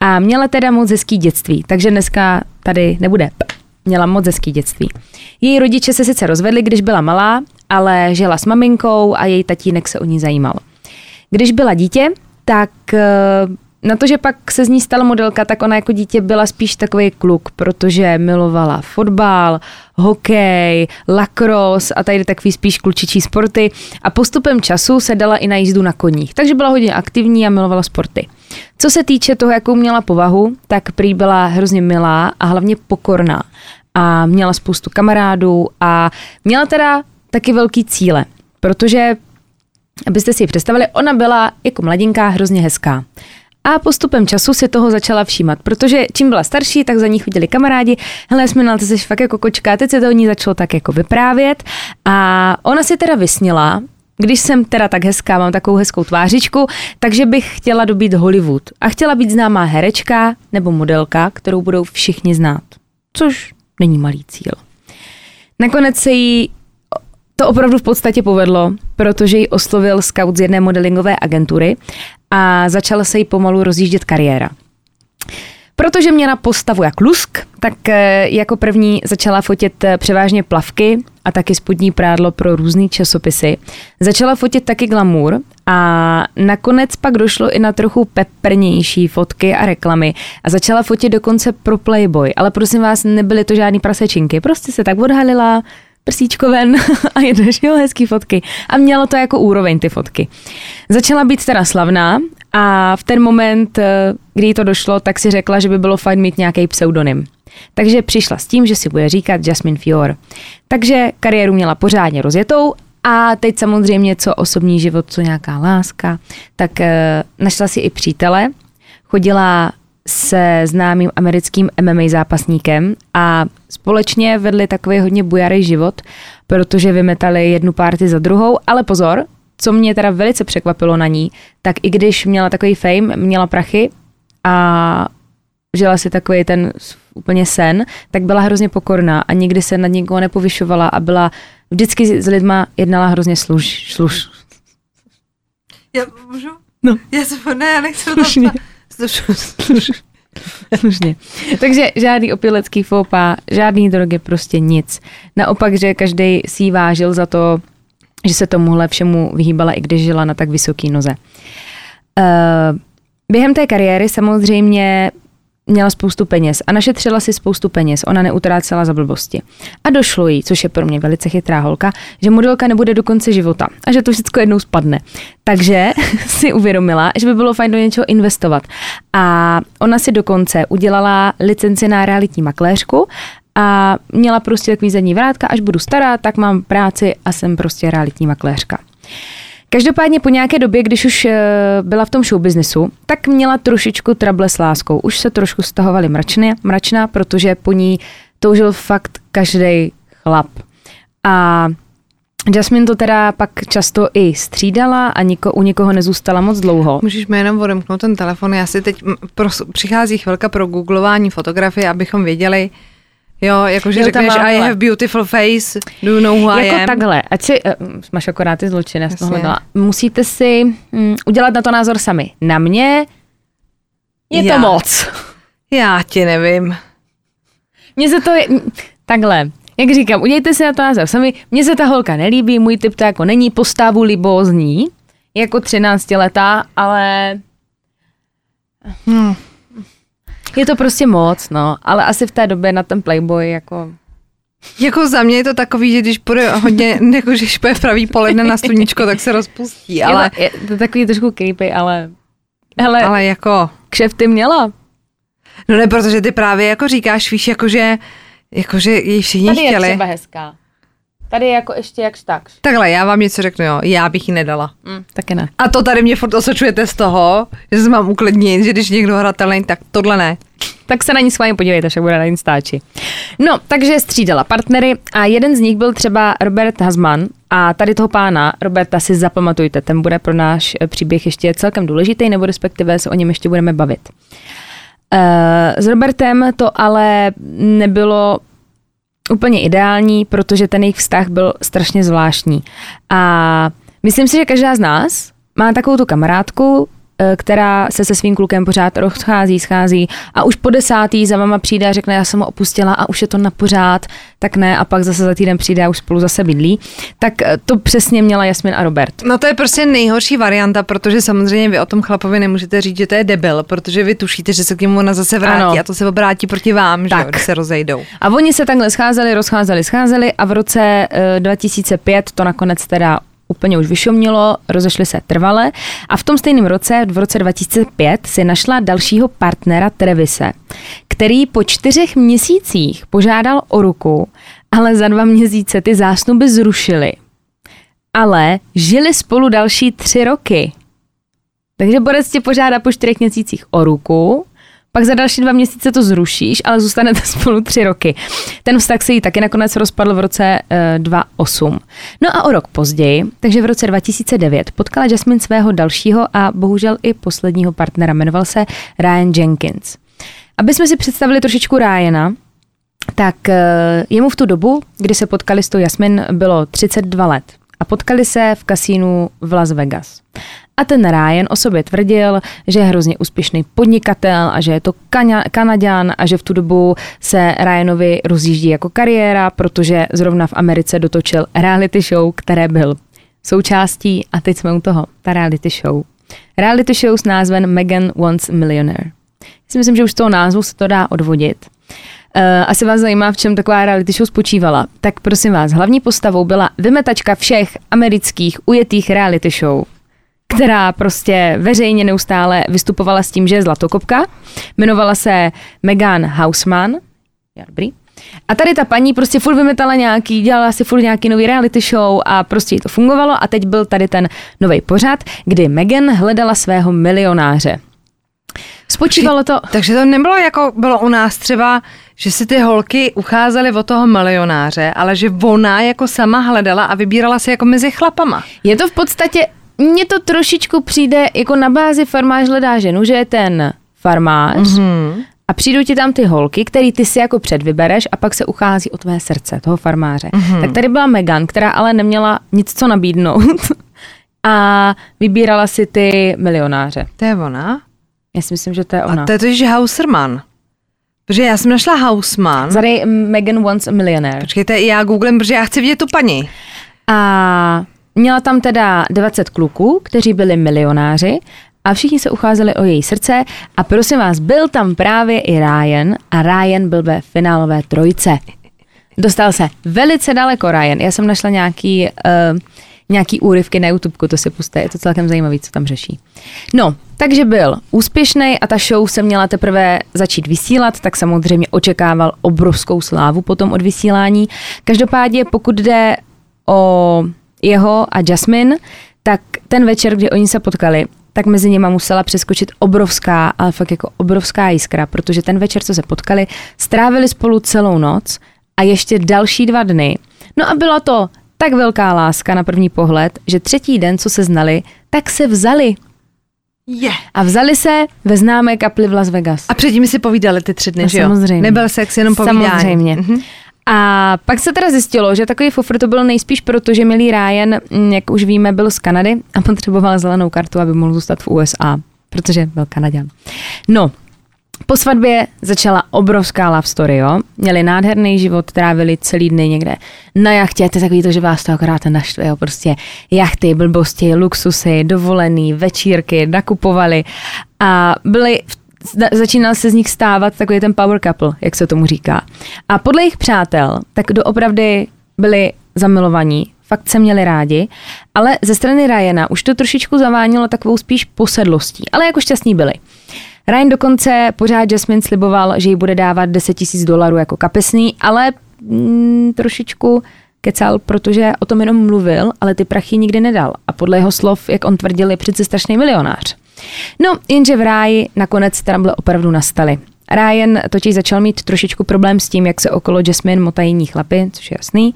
a měla teda moc hezký dětství, takže dneska tady nebude p. Měla moc hezký dětství. Její rodiče se sice rozvedli, když byla malá, ale žila s maminkou a její tatínek se o ní zajímal. Když byla dítě, tak eh, na to, že pak se z ní stala modelka, tak ona jako dítě byla spíš takový kluk, protože milovala fotbal, hokej, lacrosse a tady takový spíš klučičí sporty a postupem času se dala i na jízdu na koních, takže byla hodně aktivní a milovala sporty. Co se týče toho, jakou měla povahu, tak prý byla hrozně milá a hlavně pokorná a měla spoustu kamarádů a měla teda taky velký cíle, protože Abyste si ji představili, ona byla jako mladinka hrozně hezká. A postupem času si toho začala všímat, protože čím byla starší, tak za ní chodili kamarádi. Hele, Jasmina, ty jsi fakt jako kočka, teď se to o ní začalo tak jako vyprávět. A ona si teda vysnila, když jsem teda tak hezká, mám takovou hezkou tvářičku, takže bych chtěla dobít Hollywood. A chtěla být známá herečka nebo modelka, kterou budou všichni znát. Což není malý cíl. Nakonec se jí to opravdu v podstatě povedlo, protože ji oslovil scout z jedné modelingové agentury a začala se jí pomalu rozjíždět kariéra. Protože měla postavu jak lusk, tak eh, jako první začala fotit eh, převážně plavky a taky spodní prádlo pro různé časopisy. Začala fotit taky glamour a nakonec pak došlo i na trochu peprnější fotky a reklamy a začala fotit dokonce pro Playboy, ale prosím vás, nebyly to žádný prasečinky, prostě se tak odhalila, prsíčko ven a jedeš, jo, hezký fotky. A mělo to jako úroveň ty fotky. Začala být teda slavná a v ten moment, eh, kdy jí to došlo, tak si řekla, že by bylo fajn mít nějaký pseudonym. Takže přišla s tím, že si bude říkat Jasmine Fior. Takže kariéru měla pořádně rozjetou a teď samozřejmě, co osobní život, co nějaká láska, tak eh, našla si i přítele, chodila se známým americkým MMA zápasníkem a společně vedli takový hodně bujarý život, protože vymetali jednu párty za druhou, ale pozor, co mě teda velice překvapilo na ní, tak i když měla takový fame, měla prachy a žila si takový ten úplně sen, tak byla hrozně pokorná a nikdy se nad nikoho nepovyšovala a byla vždycky s lidma jednala hrozně služ, služ, Já můžu? No. Já se, ne, já nechci Slušně. Slušně. Slušně. Takže žádný opilecký fópa, žádný drogy, prostě nic. Naopak, že každý si ji vážil za to, že se tomuhle všemu vyhýbala, i když žila na tak vysoký noze. Uh, během té kariéry samozřejmě měla spoustu peněz a našetřila si spoustu peněz, ona neutrácela za blbosti. A došlo jí, což je pro mě velice chytrá holka, že modelka nebude do konce života a že to všechno jednou spadne. Takže si uvědomila, že by bylo fajn do něčeho investovat. A ona si dokonce udělala licenci na realitní makléřku a měla prostě takový zadní vrátka, až budu stará, tak mám práci a jsem prostě realitní makléřka. Každopádně po nějaké době, když už eh, byla v tom showbiznesu, tak měla trošičku trable s láskou. Už se trošku stahovaly mračny, mračna, protože po ní toužil fakt každý chlap. A Jasmine to teda pak často i střídala a niko, u nikoho nezůstala moc dlouho. Můžeš mi jenom odemknout ten telefon, já si teď, pros, přichází chvilka pro googlování fotografie, abychom věděli, jo, jakože řekneš mám, I have beautiful face, do you know who I Jako am? takhle, ať si, uh, máš akorát ty zločiny. Musíte si mm, udělat na to názor sami. Na mě je Já. to moc. Já ti nevím. Mně se to je, takhle, jak říkám, udějte si na to názor sami. Mně se ta holka nelíbí, můj typ to jako není postavu libózní, jako 13 letá, ale Hmm. Je to prostě moc, no. Ale asi v té době na ten Playboy jako... Jako za mě je to takový, že když půjde hodně, jako když půjde pravý poledne na sluníčko, tak se rozpustí, ale, Ale je to takový trošku creepy, ale... Hele, ale jako, kšefty měla. no ne, protože ty právě jako říkáš, víš, jakože, jakože ji všichni Tady je chtěli. třeba hezká. Tady je jako ještě jakž takž. Takhle, já vám něco řeknu, jo, já bych ji nedala. Mm, taky ne. A to tady mě furt osočujete z toho, že se mám uklidnit, že když někdo hratelný, tak tohle ne. Tak se na ní s vámi podívejte, však bude na Instači. No, takže střídala partnery a jeden z nich byl třeba Robert Hasman a tady toho pána, Roberta, si zapamatujte, ten bude pro náš eh, příběh ještě celkem důležitý, nebo respektive se o něm ještě budeme bavit. Eh, S Robertem to ale nebylo úplně ideální, protože ten jejich vztah byl strašně zvláštní. A myslím si, že každá z nás má takovou tu kamarádku, která se se svým klukem pořád rozchází, schází a už po desátý za mama přijde a řekne, já jsem ho opustila a už je to na pořád, tak ne a pak zase za týden přijde a už spolu zase bydlí. Tak eh, to přesně měla Jasmin a Robert. No to je prostě nejhorší varianta, protože samozřejmě vy o tom chlapovi nemůžete říct, že to je debil, protože vy tušíte, že se k němu ona zase vrátí Ano. a to se obrátí proti vám, že Tak. když se rozejdou. A oni se takhle scházeli, rozcházeli, scházeli a v roce eh, 2005 to nakonec teda úplně už vyšomnilo, rozešli se trvale a v tom stejném roce, v roce 2005, si našla dalšího partnera Trevise, který po čtyřech měsících požádal o ruku, ale za dva měsíce ty zásnuby zrušili. Ale žili spolu další tři roky. Takže Borec tě požádá po čtyřech měsících o ruku, pak za další dva měsíce to zrušíš, ale zůstanete spolu tři roky. Ten vztah se jí taky nakonec rozpadl v roce eh, 2008. No a o rok později, takže v roce 2009, potkala Jasmine svého dalšího a bohužel i posledního partnera. Jmenoval se Ryan Jenkins. Aby jsme si představili trošičku Ryana, tak eh, jemu v tu dobu, kdy se potkali s tou Jasmin, bylo 32 let. A potkali se v kasínu v Las Vegas. A ten Ryan o sobě tvrdil, že je hrozně úspěšný podnikatel a že je to Kanaďan a že v tu dobu se Ryanovi rozjíždí jako kariéra, protože zrovna v Americe dotočil reality show, které byl součástí a teď jsme u toho, ta reality show. Reality show s názvem Megan Wants Millionaire. Já si myslím, že už z toho názvu se to dá odvodit. Uh, asi vás zajímá, v čem taková reality show spočívala. Tak prosím vás, hlavní postavou byla vymetačka všech amerických ujetých reality show, která prostě veřejně neustále vystupovala s tím, že je zlatokopka. Jmenovala se Megan Hausman. Dobrý. A tady ta paní prostě furt vymetala nějaký, dělala si furt nějaký nový reality show a prostě jí to fungovalo a teď byl tady ten nový pořad, kdy Megan hledala svého milionáře. Spočívalo to... Takže to nebylo jako bylo u nás třeba, že si ty holky ucházely o toho milionáře, ale že ona jako sama hledala a vybírala si jako mezi chlapama. Je to v podstatě, mně to trošičku přijde jako na bázi farmář hledá ženu, že je ten farmář mm-hmm. a přijdou ti tam ty holky, který ty si jako předvybereš a pak se uchází o tvé srdce, toho farmáře. Mm-hmm. Tak tady byla Megan, která ale neměla nic co nabídnout a vybírala si ty milionáře. To je ona. Já si myslím, že to je ona. A to je totiž Hauserman. Protože já jsem našla Hausman. Zadej Megan Wants a Millionaire. Počkejte, já googlem, protože já chci vidět tu paní. A měla tam teda 20 kluků, kteří byli milionáři a všichni se ucházeli o její srdce a prosím vás, byl tam právě i Ryan a Ryan byl ve finálové trojce. Dostal se velice daleko Ryan. Já jsem našla nějaký, uh, nějaký úryvky na YouTube, to si puste, je to celkem zajímavý, co tam řeší. No, takže byl úspěšný a ta show se měla teprve začít vysílat, tak samozřejmě očekával obrovskou slávu potom od vysílání. Každopádně, pokud jde o jeho a Jasmine, tak ten večer, kdy oni se potkali, tak mezi nimi musela přeskočit obrovská, ale fakt jako obrovská jiskra, protože ten večer, co se potkali, strávili spolu celou noc a ještě další dva dny. No a byla to tak velká láska na první pohled, že třetí den, co se znali, tak se vzali. Je. A vzali se ve známé kapli v Las Vegas. A předtím si povídali ty tři dny, No, že jo? samozřejmě. Nebyl sex, jenom povídání. Samozřejmě. Mhm. A pak se teda zjistilo, že takový fofr to bylo nejspíš proto, že milý Ryan, mm, jak už víme, byl z Kanady a potřeboval zelenou kartu, aby mohl zůstat v USA, protože byl Kanaděn. No, Po svatbě začala obrovská love story, jo. Měli nádherný život, trávili celý dny někde na jachtě, to je takový to, že vás to akorát naštve, jo. Prostě jachty, blbosti, luxusy, dovolený, večírky, nakupovali a byli v začínal se z nich stávat takový ten power couple, jak se tomu říká. A podle jejich přátel, tak doopravdy byli zamilovaní, fakt se měli rádi, ale ze strany Ryana už to trošičku zavánilo takovou spíš posedlostí, ale jako šťastní byli. Ryan dokonce pořád Jasmine sliboval, že jí bude dávat 10 tisíc dolarů jako kapesný, ale mm, trošičku kecal, protože o tom jenom mluvil, ale ty prachy nikdy nedal. A podle jeho slov, jak on tvrdil, je přece strašný milionář. No, jenže v ráji nakonec trable opravdu nastaly. Ryan totiž začal mít trošičku problém s tím, jak se okolo Jasmine motají jiní chlapy, což je jasný,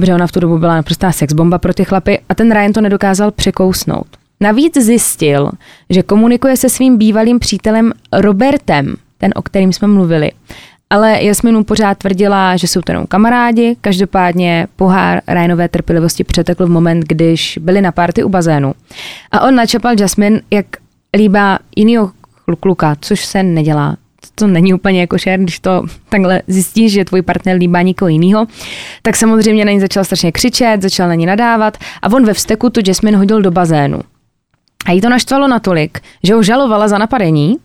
protože ona v tu dobu byla naprostá sexbomba pro ty chlapy a ten Ryan to nedokázal překousnout. Navíc zjistil, že komunikuje se svým bývalým přítelem Robertem, ten, o kterým jsme mluvili. Ale Jasminu pořád tvrdila, že jsou to jenom kamarádi, každopádně pohár Ryanové trpělivosti přetekl v moment, když byli na party u bazénu. A on načapal Jasmine, jak líbá jinýho kluka, což se nedělá to není úplně jako šer, když to takhle zjistíš, že tvůj partner líbá někoho jiného, tak samozřejmě na ní začal strašně křičet, začal na ní nadávat a on ve vzteku tu Jasmine hodil do bazénu. A jí to naštvalo natolik, že ho žalovala za napadení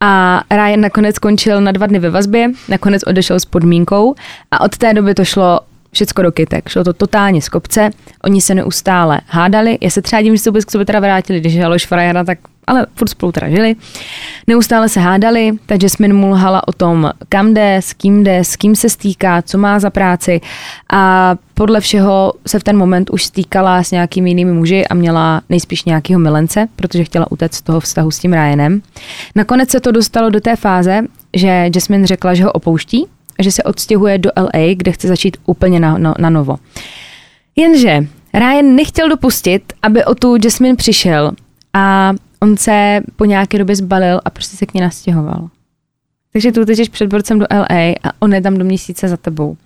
a Ryan nakonec skončil na dva dny ve vazbě, nakonec odešel s podmínkou a od té doby to šlo všecko do kytek. Šlo to totálně z kopce, oni se neustále hádali. Já se třeba dím, že se vůbec k sobě teda vrátili, když žaloš Frajana, tak ale furt spolu teda žili. Neustále se hádali, ta Jasmine mu lhala o tom, kam jde, s kým jde, s kým se stýká, co má za práci a podle všeho se v ten moment už stýkala s nějakými jinými muži a měla nejspíš nějakého milence, protože chtěla utéct z toho vztahu s tím Ryanem. Nakonec se to dostalo do té fáze, že Jasmine řekla, že ho opouští, že se odstěhuje do LA, kde chce začít úplně na, no, na novo. Jenže Ryan nechtěl dopustit, aby o tu Jasmine přišel a on se po nějaké době zbalil a prostě se k ní nastěhoval. Takže tu teď před borcem do LA a on je tam do měsíce za tebou.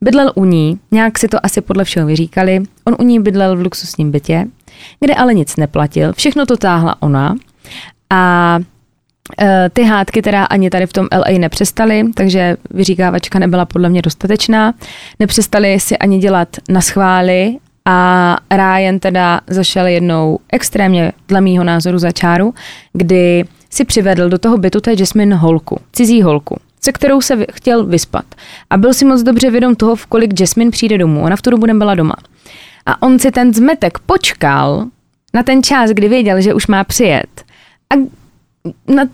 Bydlel u ní, nějak si to asi podle všeho vyříkali, on u ní bydlel v luxusním bytě, kde ale nic neplatil, všechno to táhla ona a e, ty hádky teda ani tady v tom LA nepřestaly, takže vyříkávačka nebyla podle mě dostatečná. Nepřestali si ani dělat na schvály a Ryan teda zašel jednou extrémně, dle mýho názoru, za čáru, kdy si přivedl do toho bytu té Jasmine holku, cizí holku, se kterou se chtěl vyspat. A byl si moc dobře vědom toho, v kolik Jasmine přijde domů. Ona v tu dobu nebyla doma. A on si ten zmetek počkal na ten čas, kdy věděl, že už má přijet. A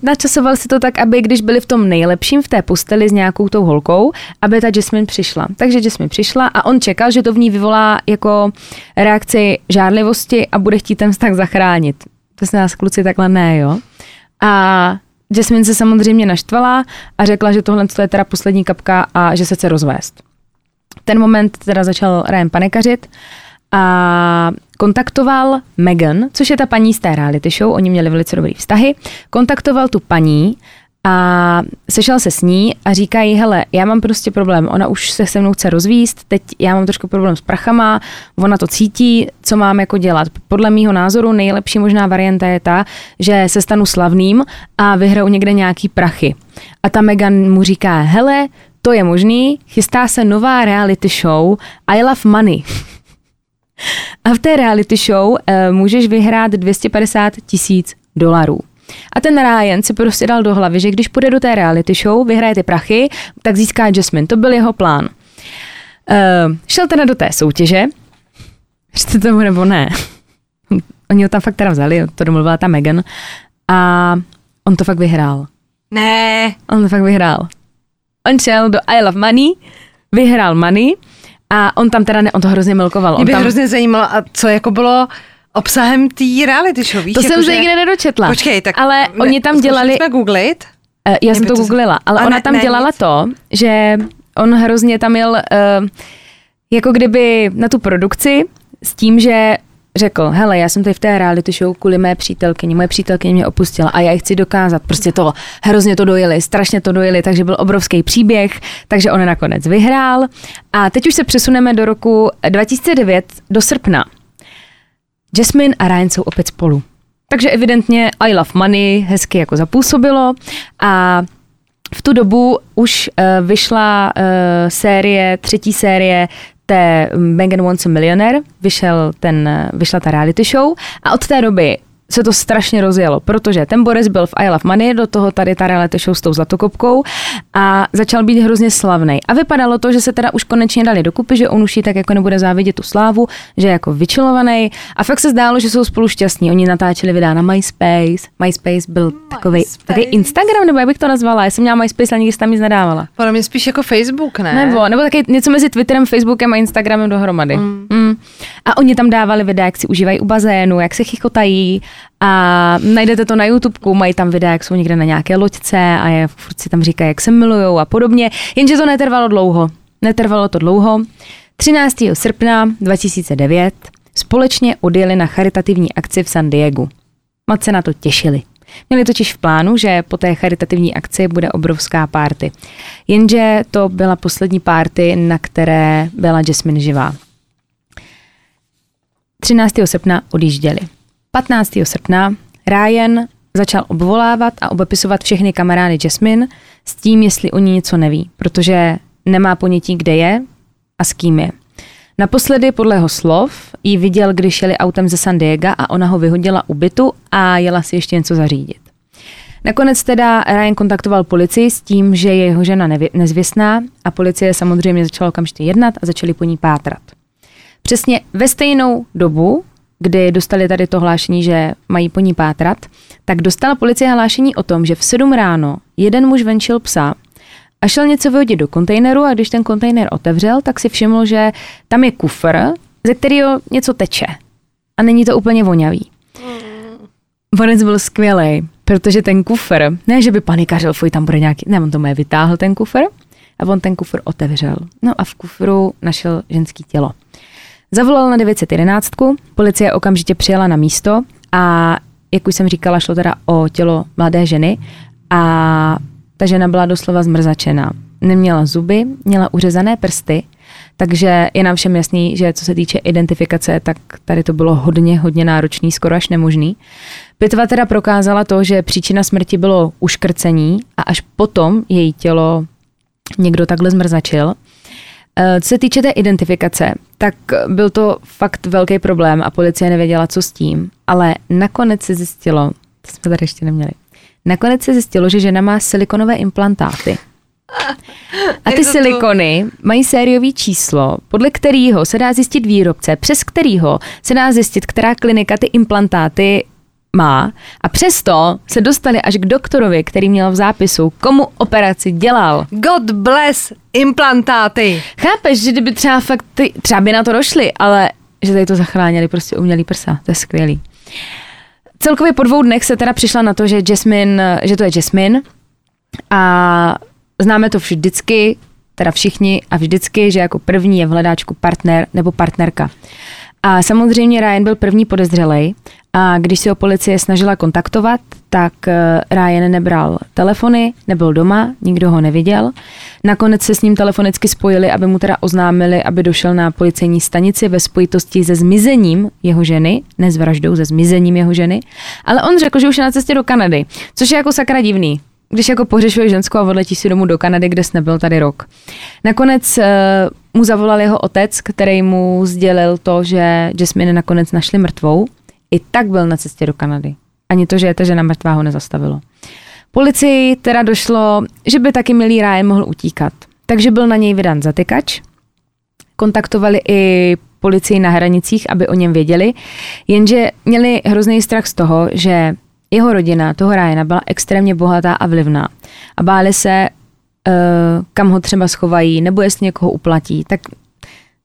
načasoval si to tak, aby když byli v tom nejlepším v té posteli s nějakou tou holkou, aby ta Jasmine přišla. Takže Jasmine přišla a on čekal, že to v ní vyvolá jako reakci žárlivosti a bude chtít ten vztah zachránit. To se nás kluci takhle ne, jo. A Jasmine se samozřejmě naštvala a řekla, že tohle je teda poslední kapka a že se chce rozvést. ten moment teda začal Ryan panikařit a kontaktoval Megan, což je ta paní z té reality show, oni měli velice dobrý vztahy, kontaktoval tu paní a sešel se s ní a říká jí, hele, já mám prostě problém, ona už se se mnou chce rozvíst, teď já mám trošku problém s prachama, ona to cítí, co mám jako dělat. Podle mýho názoru nejlepší možná varianta je ta, že se stanu slavným a vyhraju někde nějaký prachy. A ta Megan mu říká, hele, to je možný, chystá se nová reality show I Love Money. A v té reality show uh, můžeš vyhrát 250 tisíc dolarů. A ten Ryan si prostě dal do hlavy, že když půjde do té reality show, vyhraje ty prachy, tak získá Jasmine. To byl jeho plán. Uh, šel teda do té soutěže, Věřte tomu nebo ne. Oni ho tam fakt teda vzali, to domluvila ta Megan. A on to fakt vyhrál. Ne. On to fakt vyhrál. On šel do I Love Money, vyhrál Money a on tam teda, ne, on to hrozně milkoval. Mě on by tam, hrozně zajímalo, a co jako bylo obsahem té reality show, víš? to jako, jsem se že- nikdy nedočetla. Počkej, tak ale ne, oni tam dělali, jsme googlit. Eh, já jsem to to- googlila, ale A ona ne- tam ne, dělala nic. to, že on hrozně tam jel uh, jako kdyby na tu produkci s tím, že řekl, hele, já jsem tady v té reality show kvůli mé přítelkyni, moje přítelkyně mě opustila a já jí chci dokázat. Prostě to hrozně to dojeli, strašně to dojeli, takže byl obrovský příběh, takže on nakonec vyhrál. A teď už se přesuneme do roku 2009, do srpna. Jasmine a Ryan jsou opět spolu. takže evidentně I Love Money hezky jako zapůsobilo a v tu dobu už uh, vyšla uh, série, třetí série té Megan Wants a Millionaire, vyšel ten, vyšla ta reality show a od té doby se to strašně rozjelo, protože ten Boris byl v I Love Money, do toho tady ta reality show s tou zlatokopkou a začal být hrozně slavný. A vypadalo to, že se teda už konečně dali dokupy, že on už jí tak jako nebude závidět tu slávu, že je jako vyčilovaný. A fakt se zdálo, že jsou spolu šťastní. Oni natáčeli videa na MySpace. MySpace byl takový, takový Instagram, nebo jak bych to nazvala. Já jsem měla MySpace, ale nikdy tam nic nedávala. Podle mě spíš jako Facebook, ne? Nebo, nebo taky něco mezi Twitterem, Facebookem a Instagramem dohromady. Mm. Mm. A oni tam dávali videa, jak si užívají u bazénu, jak se chichotají a najdete to na YouTubeku, mají tam videa, jak jsou někde na nějaké loďce a je, furt si tam říkají, jak se milujou a podobně. Jenže to netrvalo dlouho. Netrvalo to dlouho. 13. srpna 2009 společně odjeli na charitativní akci v San Diego. Se na to těšili. Měli totiž v plánu, že po té charitativní akci bude obrovská párty. Jenže to byla poslední párty, na které byla Jasmine živá. 13. srpna odjížděli. 15. srpna Ryan začal obvolávat a obepisovat všechny kamarády Jasmine s tím, jestli o ní něco neví, protože nemá ponětí, kde je a s kým je. Naposledy podle jeho slov ji viděl, když jeli autem ze San Diego a ona ho vyhodila u bytu a jela si ještě něco zařídit. Nakonec teda Ryan kontaktoval policii s tím, že je jeho žena nezvěstná a policie samozřejmě začala okamžitě jednat a začali po ní pátrat. Přesně ve stejnou dobu kdy dostali tady to hlášení, že mají po ní pátrat, tak dostala policie hlášení o tom, že v 7 ráno jeden muž venčil psa a šel něco vyhodit do kontejneru a když ten kontejner otevřel, tak si všiml, že tam je kufr, ze kterého něco teče. A není to úplně vonavý. Vonec byl skvělý, protože ten kufr, ne, že by panikařil, fuj, tam bude nějaký, ne, on to mé vytáhl ten kufr a on ten kufr otevřel. No a v kufru našel ženský tělo. Zavolal na 911, policie okamžitě přijela na místo a jak už jsem říkala, šlo teda o tělo mladé ženy a ta žena byla doslova zmrzačená. Neměla zuby, měla uřezané prsty, takže je nám všem jasný, že co se týče identifikace, tak tady to bylo hodně, hodně náročný, skoro až nemožný. Pitva teda prokázala to, že příčina smrti bylo uškrcení a až potom její tělo někdo takhle zmrzačil. Eh, co se týče té identifikace, tak byl to fakt velký problém a policie nevěděla, co s tím, ale nakonec se zjistilo, to jsme tady ještě neměli, nakonec se zjistilo, že žena má silikonové implantáty. A ty silikony mají sériový číslo, podle kterého se dá zjistit výrobce, přes kterého se dá zjistit, která klinika ty implantáty má a přesto se dostali až k doktorovi, který měl v zápisu, komu operaci dělal. God bless implantáty. Chápeš, že kdyby třeba fakt, ty, třeba by na to došli, ale že tady to zachránili prostě umělý prsa, to je skvělý. Celkově po dvou dnech se teda přišla na to, že Jasmine, že to je Jasmine a známe to vždycky, teda všichni a vždycky, že jako první je v hledáčku partner nebo partnerka. A samozřejmě Ryan byl první podezřelej. A když se o policie snažila kontaktovat, tak eh, Ryan nebral telefony, nebyl doma, nikdo ho neviděl. Nakonec se s ním telefonicky spojili, aby mu teda oznámili, aby došel na policejní stanici ve spojitosti se zmizením jeho ženy, ne s vraždou, se zmizením jeho ženy, ale on řekl, že už je na cestě do Kanady, což je jako sakra divný když jako pohřešuje ženskou a odletí si domů do Kanady, kde jsi nebyl tady rok. Nakonec uh, mu zavolal jeho otec, který mu sdělil to, že Jasmine nakonec našli mrtvou. I tak byl na cestě do Kanady. Ani to, že je ta žena mrtvá, ho nezastavilo. Policii teda došlo, že by taky milý Ryan mohl utíkat. Takže byl na něj vydán zatykač. Kontaktovali i policii na hranicích, aby o něm věděli, jenže měli hrozný strach z toho, že jeho rodina, toho Ryana, byla extrémně bohatá a vlivná. A báli se, uh, kam ho třeba schovají, nebo jestli někoho uplatí, tak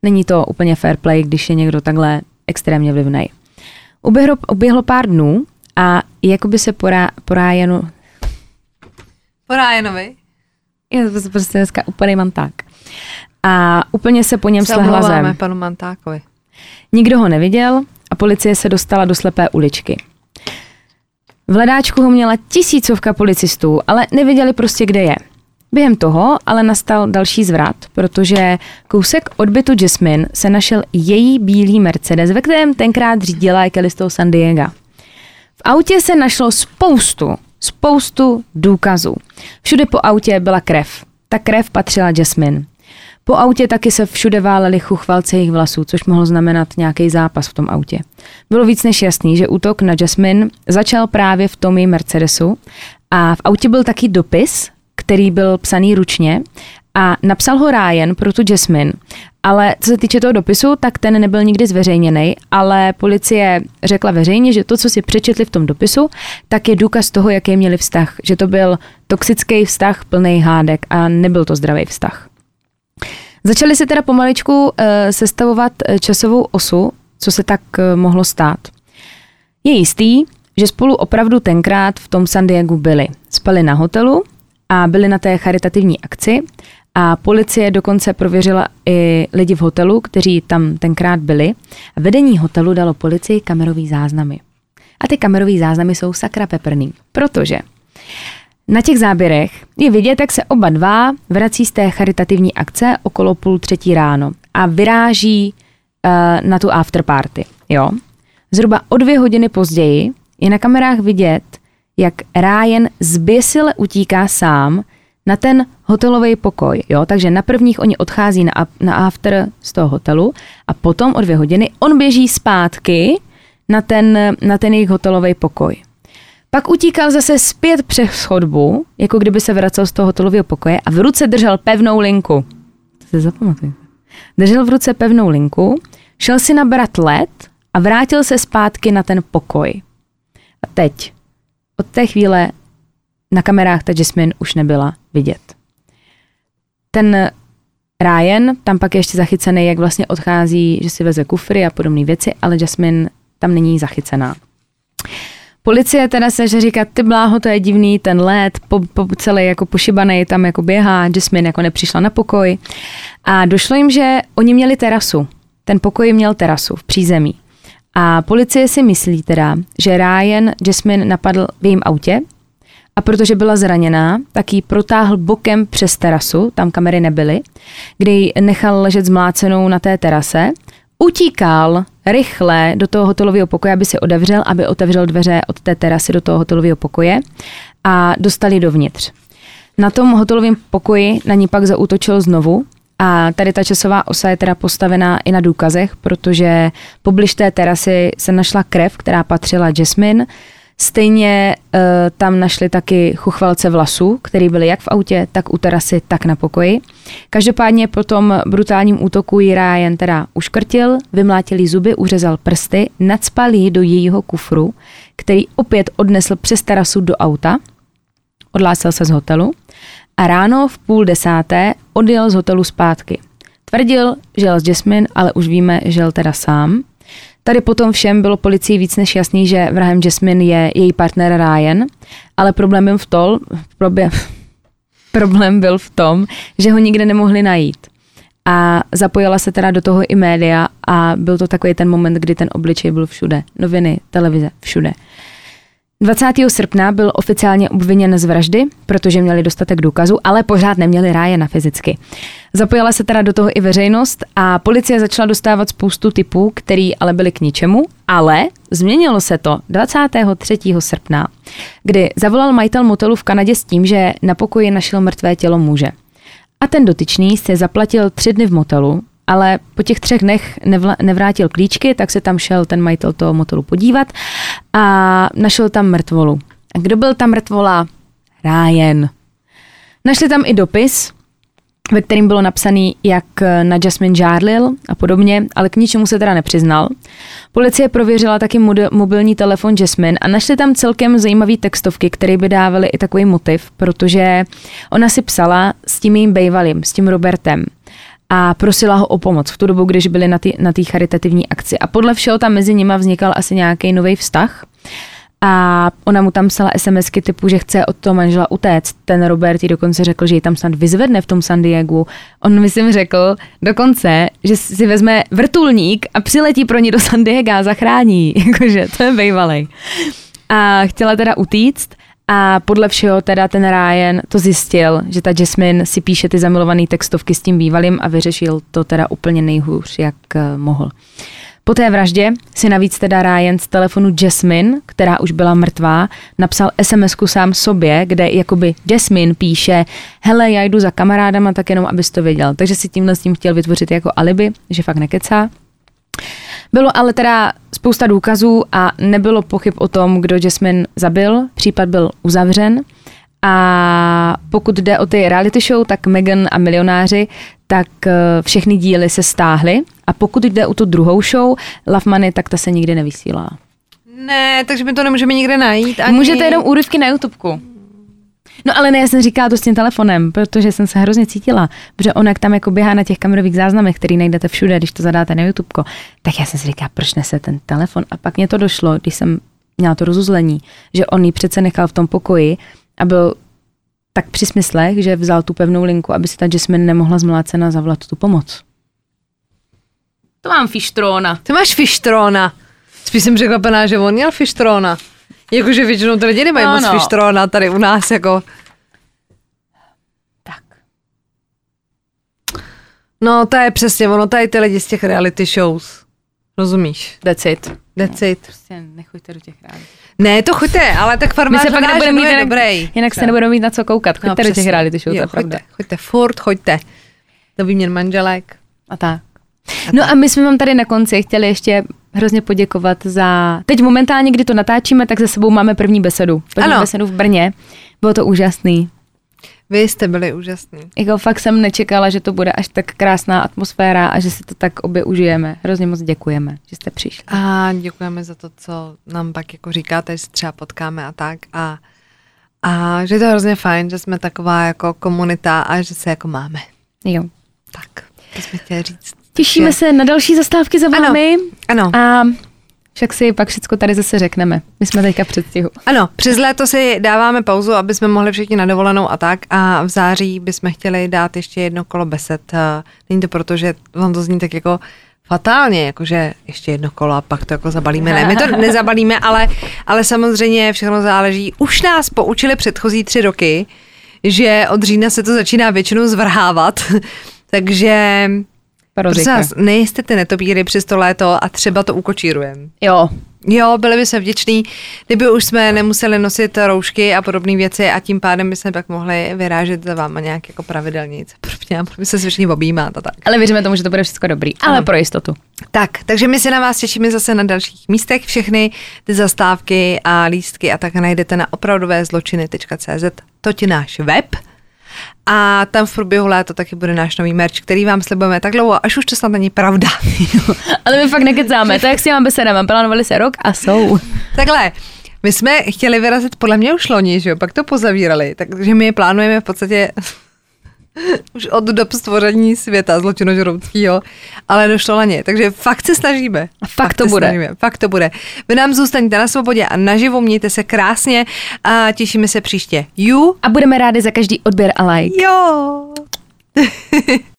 není to úplně fair play, když je někdo takhle extrémně vlivný. Uběhlo, uběhlo pár dnů a jakoby se po, po Ryanu... Po Ryanovi? Je to prostě dneska úplný manták. A úplně se po něm se slehla zem. panu Mantákovi. Nikdo ho neviděl a policie se dostala do slepé uličky. V hledáčku ho měla tisícovka policistů, ale nevěděli prostě, kde je. Během toho ale nastal další zvrat, protože kousek od bytu Jasmine se našel její bílý Mercedes, ve kterém tenkrát řídila z San Diego. V autě se našlo spoustu, spoustu důkazů. Všude po autě byla krev. Ta krev patřila Jasmine. Po autě taky se všude válely chuchvalce jejich vlasů, což mohlo znamenat nějaký zápas v tom autě. Bylo víc než jasný, že útok na Jasmine začal právě v tom její Mercedesu a v autě byl taky dopis, který byl psaný ručně a napsal ho Ryan pro tu Jasmine. Ale co se týče toho dopisu, tak ten nebyl nikdy zveřejněný, ale policie řekla veřejně, že to, co si přečetli v tom dopisu, tak je důkaz toho, jaký měli vztah. Že to byl toxický vztah plný hádek a nebyl to zdravý vztah. Začali se teda pomaličku uh, sestavovat eh, časovou osu, co se tak uh, mohlo stát. Je jistý, že spolu opravdu tenkrát v tom San Diego byli. Spali na hotelu a byli na té charitativní akci a policie dokonce prověřila i lidi v hotelu, kteří tam tenkrát byli. Vedení hotelu dalo policii kamerový záznamy. A ty kamerové záznamy jsou sakra peprný, protože na těch záběrech je vidět, jak se oba dva vrací z té charitativní akce okolo půl třetí ráno a vyráží uh, na tu afterparty. Jo? Zhruba o dvě hodiny později je na kamerách vidět, jak Ryan zběsile utíká sám na ten hotelový pokoj. Jo? Takže na prvních oni odchází na, na after z toho hotelu a potom o dvě hodiny on běží zpátky na ten, na ten jejich hotelový pokoj. Pak utíkal zase zpět přes chodbu, jako kdyby se vracel z toho hotelového pokoje a v ruce držel pevnou linku. To si zapamatujte. Držel v ruce pevnou linku, šel si nabrat led a vrátil se zpátky na ten pokoj. A teď, od té chvíle na kamerách ta Jasmine už nebyla vidět. Ten Ryan tam pak je ještě zachycený, jak vlastně odchází, že si veze kufry a podobné věci, ale Jasmine tam není zachycená. Policie teda se, že říká, ty bláho, to je divný, ten let, po, po celý jako pošibaný tam jako běhá, Jasmine jako nepřišla na pokoj. A došlo jim, že oni měli terasu. Ten pokoj měl terasu v přízemí. A policie si myslí teda, že Ryan Jasmine napadl v jejím autě a protože byla zraněná, tak ji protáhl bokem přes terasu, tam kamery nebyly, kde ji nechal ležet zmlácenou na té terase utíkal rychle do toho hotelového pokoje, aby si odevřel, aby otevřel dveře od té terasy do toho hotelového pokoje a dostali dovnitř. Na tom hotelovém pokoji na ní pak zautočil znovu a tady ta časová osa je teda postavená i na důkazech, protože poblíž té terasy se našla krev, která patřila Jasmine, Stejně uh, tam našli taky chuchvalce vlasů, které byly jak v autě, tak u terasy, tak na pokoji. Každopádně po tom brutálním útoku ji Ryan teda uškrtil, vymlátil zuby, uřezal prsty, nadspal ji do jejího kufru, který opět odnesl přes terasu do auta, odhlásil se z hotelu a ráno v půl desáté odjel z hotelu zpátky. Tvrdil, že jel s Jasmine, ale už víme, že jel teda sám. Tady potom všem bylo policii víc než jasný, že vrahem Jasmine je její partner Ryan, ale problém byl v tom, problém, byl v tom, že ho nikde nemohli najít. A zapojila se teda do toho i média a byl to takový ten moment, kdy ten obličej byl všude. Noviny, televize, všude. 20. srpna byl oficiálně obviněn z vraždy, protože měli dostatek důkazů, ale pořád neměli ráje na fyzicky. Zapojila se teda do toho i veřejnost a policie začala dostávat spoustu typů, který ale byly k ničemu, ale změnilo se to 23. srpna, kdy zavolal majitel motelu v Kanadě s tím, že na pokoji našel mrtvé tělo muže. A ten dotyčný se zaplatil tři dny v motelu, ale po těch třech dnech nevrátil klíčky, tak se tam šel ten majitel toho motoru podívat a našel tam mrtvolu. A kdo byl tam mrtvola? Ryan. Našli tam i dopis, ve kterým bylo napsaný, jak na Jasmine žárlil a podobně, ale k ničemu se teda nepřiznal. Policie prověřila taky mobilní telefon Jasmine a našli tam celkem zajímavé textovky, které by dávaly i takový motiv, protože ona si psala s tím jejím bejvalým, s tím Robertem a prosila ho o pomoc v tu dobu, když byli na té na charitativní akci. A podle všeho tam mezi nima vznikal asi nějaký nový vztah. A ona mu tam psala SMSky typu, že chce od toho manžela utéct. Ten Robert jí dokonce řekl, že ji tam snad vyzvedne v tom San Diegu. On myslím řekl dokonce, že si vezme vrtulník a přiletí pro ní do San Diego a zachrání. Jakože to je bejvalej. A chtěla teda utíct a podle všeho teda ten Ryan to zjistil, že ta Jasmine si píše ty zamilované textovky s tím bývalým a vyřešil to teda úplně nejhůř, jak uh, mohl. Po té vraždě si navíc teda Ryan z telefonu Jasmine, která už byla mrtvá, napsal sms sám sobě, kde jakoby Jasmine píše, hele, já jdu za kamarádama, tak jenom abys to věděl. Takže si tímhle s tím chtěl vytvořit jako alibi, že fakt nekecá. Bylo ale teda spousta důkazů a nebylo pochyb o tom, kdo Jasmine zabil. Případ byl uzavřen. A pokud jde o ty reality show, tak Megan a milionáři, tak eh, všechny díly se stáhly. A pokud jde o tu druhou show, Love Money, tak ta se nikdy nevysílá. Ne, takže my to nemůžeme nikde najít. Ani... Můžete jenom úryvky na YouTubeku. No ale ne, já jsem říkala to s tím telefonem, protože jsem se hrozně cítila, protože on jak tam jako běhá na těch kamerových záznamech, který najdete všude, když to zadáte na YouTube, tak já jsem si říkala, proč nese ten telefon? A pak mě to došlo, když jsem měla to rozuzlení, že on ji přece nechal v tom pokoji a byl tak při smyslech, že vzal tu pevnou linku, aby si ta Jasmine nemohla zmlácena zavolat tu pomoc. To mám fištrona. Ty máš fištrona. Spíš jsem překvapená, že on měl fištrona. Jakože většinou ty lidi nemají moc fištrona tady u nás, jako. Tak. No, to je přesně ono, tady ty lidi z těch reality shows. Rozumíš? That's it. That's it. Prostě nechoďte do těch rádí. Ne, to chuťte, ale tak farmář se pak nebudeme mít jinak, dobrý. jinak se nebudeme mít na co koukat. Choďte do těch reality show, to je pravda. choďte, choďte, furt choďte. Do výměn manželek. A tak. No a my jsme vám tady na konci chtěli ještě hrozně poděkovat za... Teď momentálně, kdy to natáčíme, tak za sebou máme první besedu. První Ano. besedu v Brně. Bylo to úžasný. Vy jste byli úžasní. Jako fakt jsem nečekala, že to bude až tak krásná atmosféra a že si to tak obě užijeme. Hrozně moc děkujeme, že jste přišli. A děkujeme za to, co nám pak jako říkáte, že se třeba potkáme a tak. A, a že je to hrozně fajn, že jsme taková jako komunita a že se jako máme. Jo. Tak, to jsme chtěli říct. Těšíme se na další zastávky za Ano. vámi. Ano, A však si pak všechno tady zase řekneme. My jsme teďka v předstihu. ano, přes léto si dáváme pauzu, aby jsme mohli všichni na dovolenou a tak. A v září bychom chtěli dát ještě jedno kolo besed. Není to proto, že vám to zní tak jako fatálně, jakože ještě jedno kolo a pak to jako zabalíme. Ne, my to nezabalíme, ale, ale samozřejmě všechno záleží. Už nás poučili předchozí tři roky, že od října se to začíná většinou zvrhávat, takže prosím Parozika. vás, nejste ty netopíry přes to léto a třeba to ukočírujeme. Jo. Jo, byli by se vděční, kdyby už jsme nemuseli nosit roušky a podobné věci a tím pádem by jsme pak mohli vyrážet za váma nějak jako pravidelně. Podobně, a mohli by se všichni objímat a tak. Ale věříme tomu, že to bude všechno dobrý. Ale Ano. pro jistotu. Tak, takže my se na vás těšíme zase na dalších místech. Všechny ty zastávky a lístky a tak najdete na opravdovézločiny.cz, to je náš web. A tam v průběhu léta taky bude náš nový merch, který vám slibujeme tak dlouho, až už to snad není pravda. Ale my fakt nekecáme. To jak s těma besedama. Plánovali se rok a jsou. Takhle, my jsme chtěli vyrazit podle mě už loni, že jo, pak to pozavírali, takže my plánujeme v podstatě už od dob stvoření světa zločinožroutského, ale došlo na ně, takže fakt se snažíme. Fakt to se bude. Snažíme, fakt to bude. Vy nám zůstaňte na svobodě a naživo, mějte se krásně a těšíme se příště. You? A budeme rádi za každý odběr a like. Jo!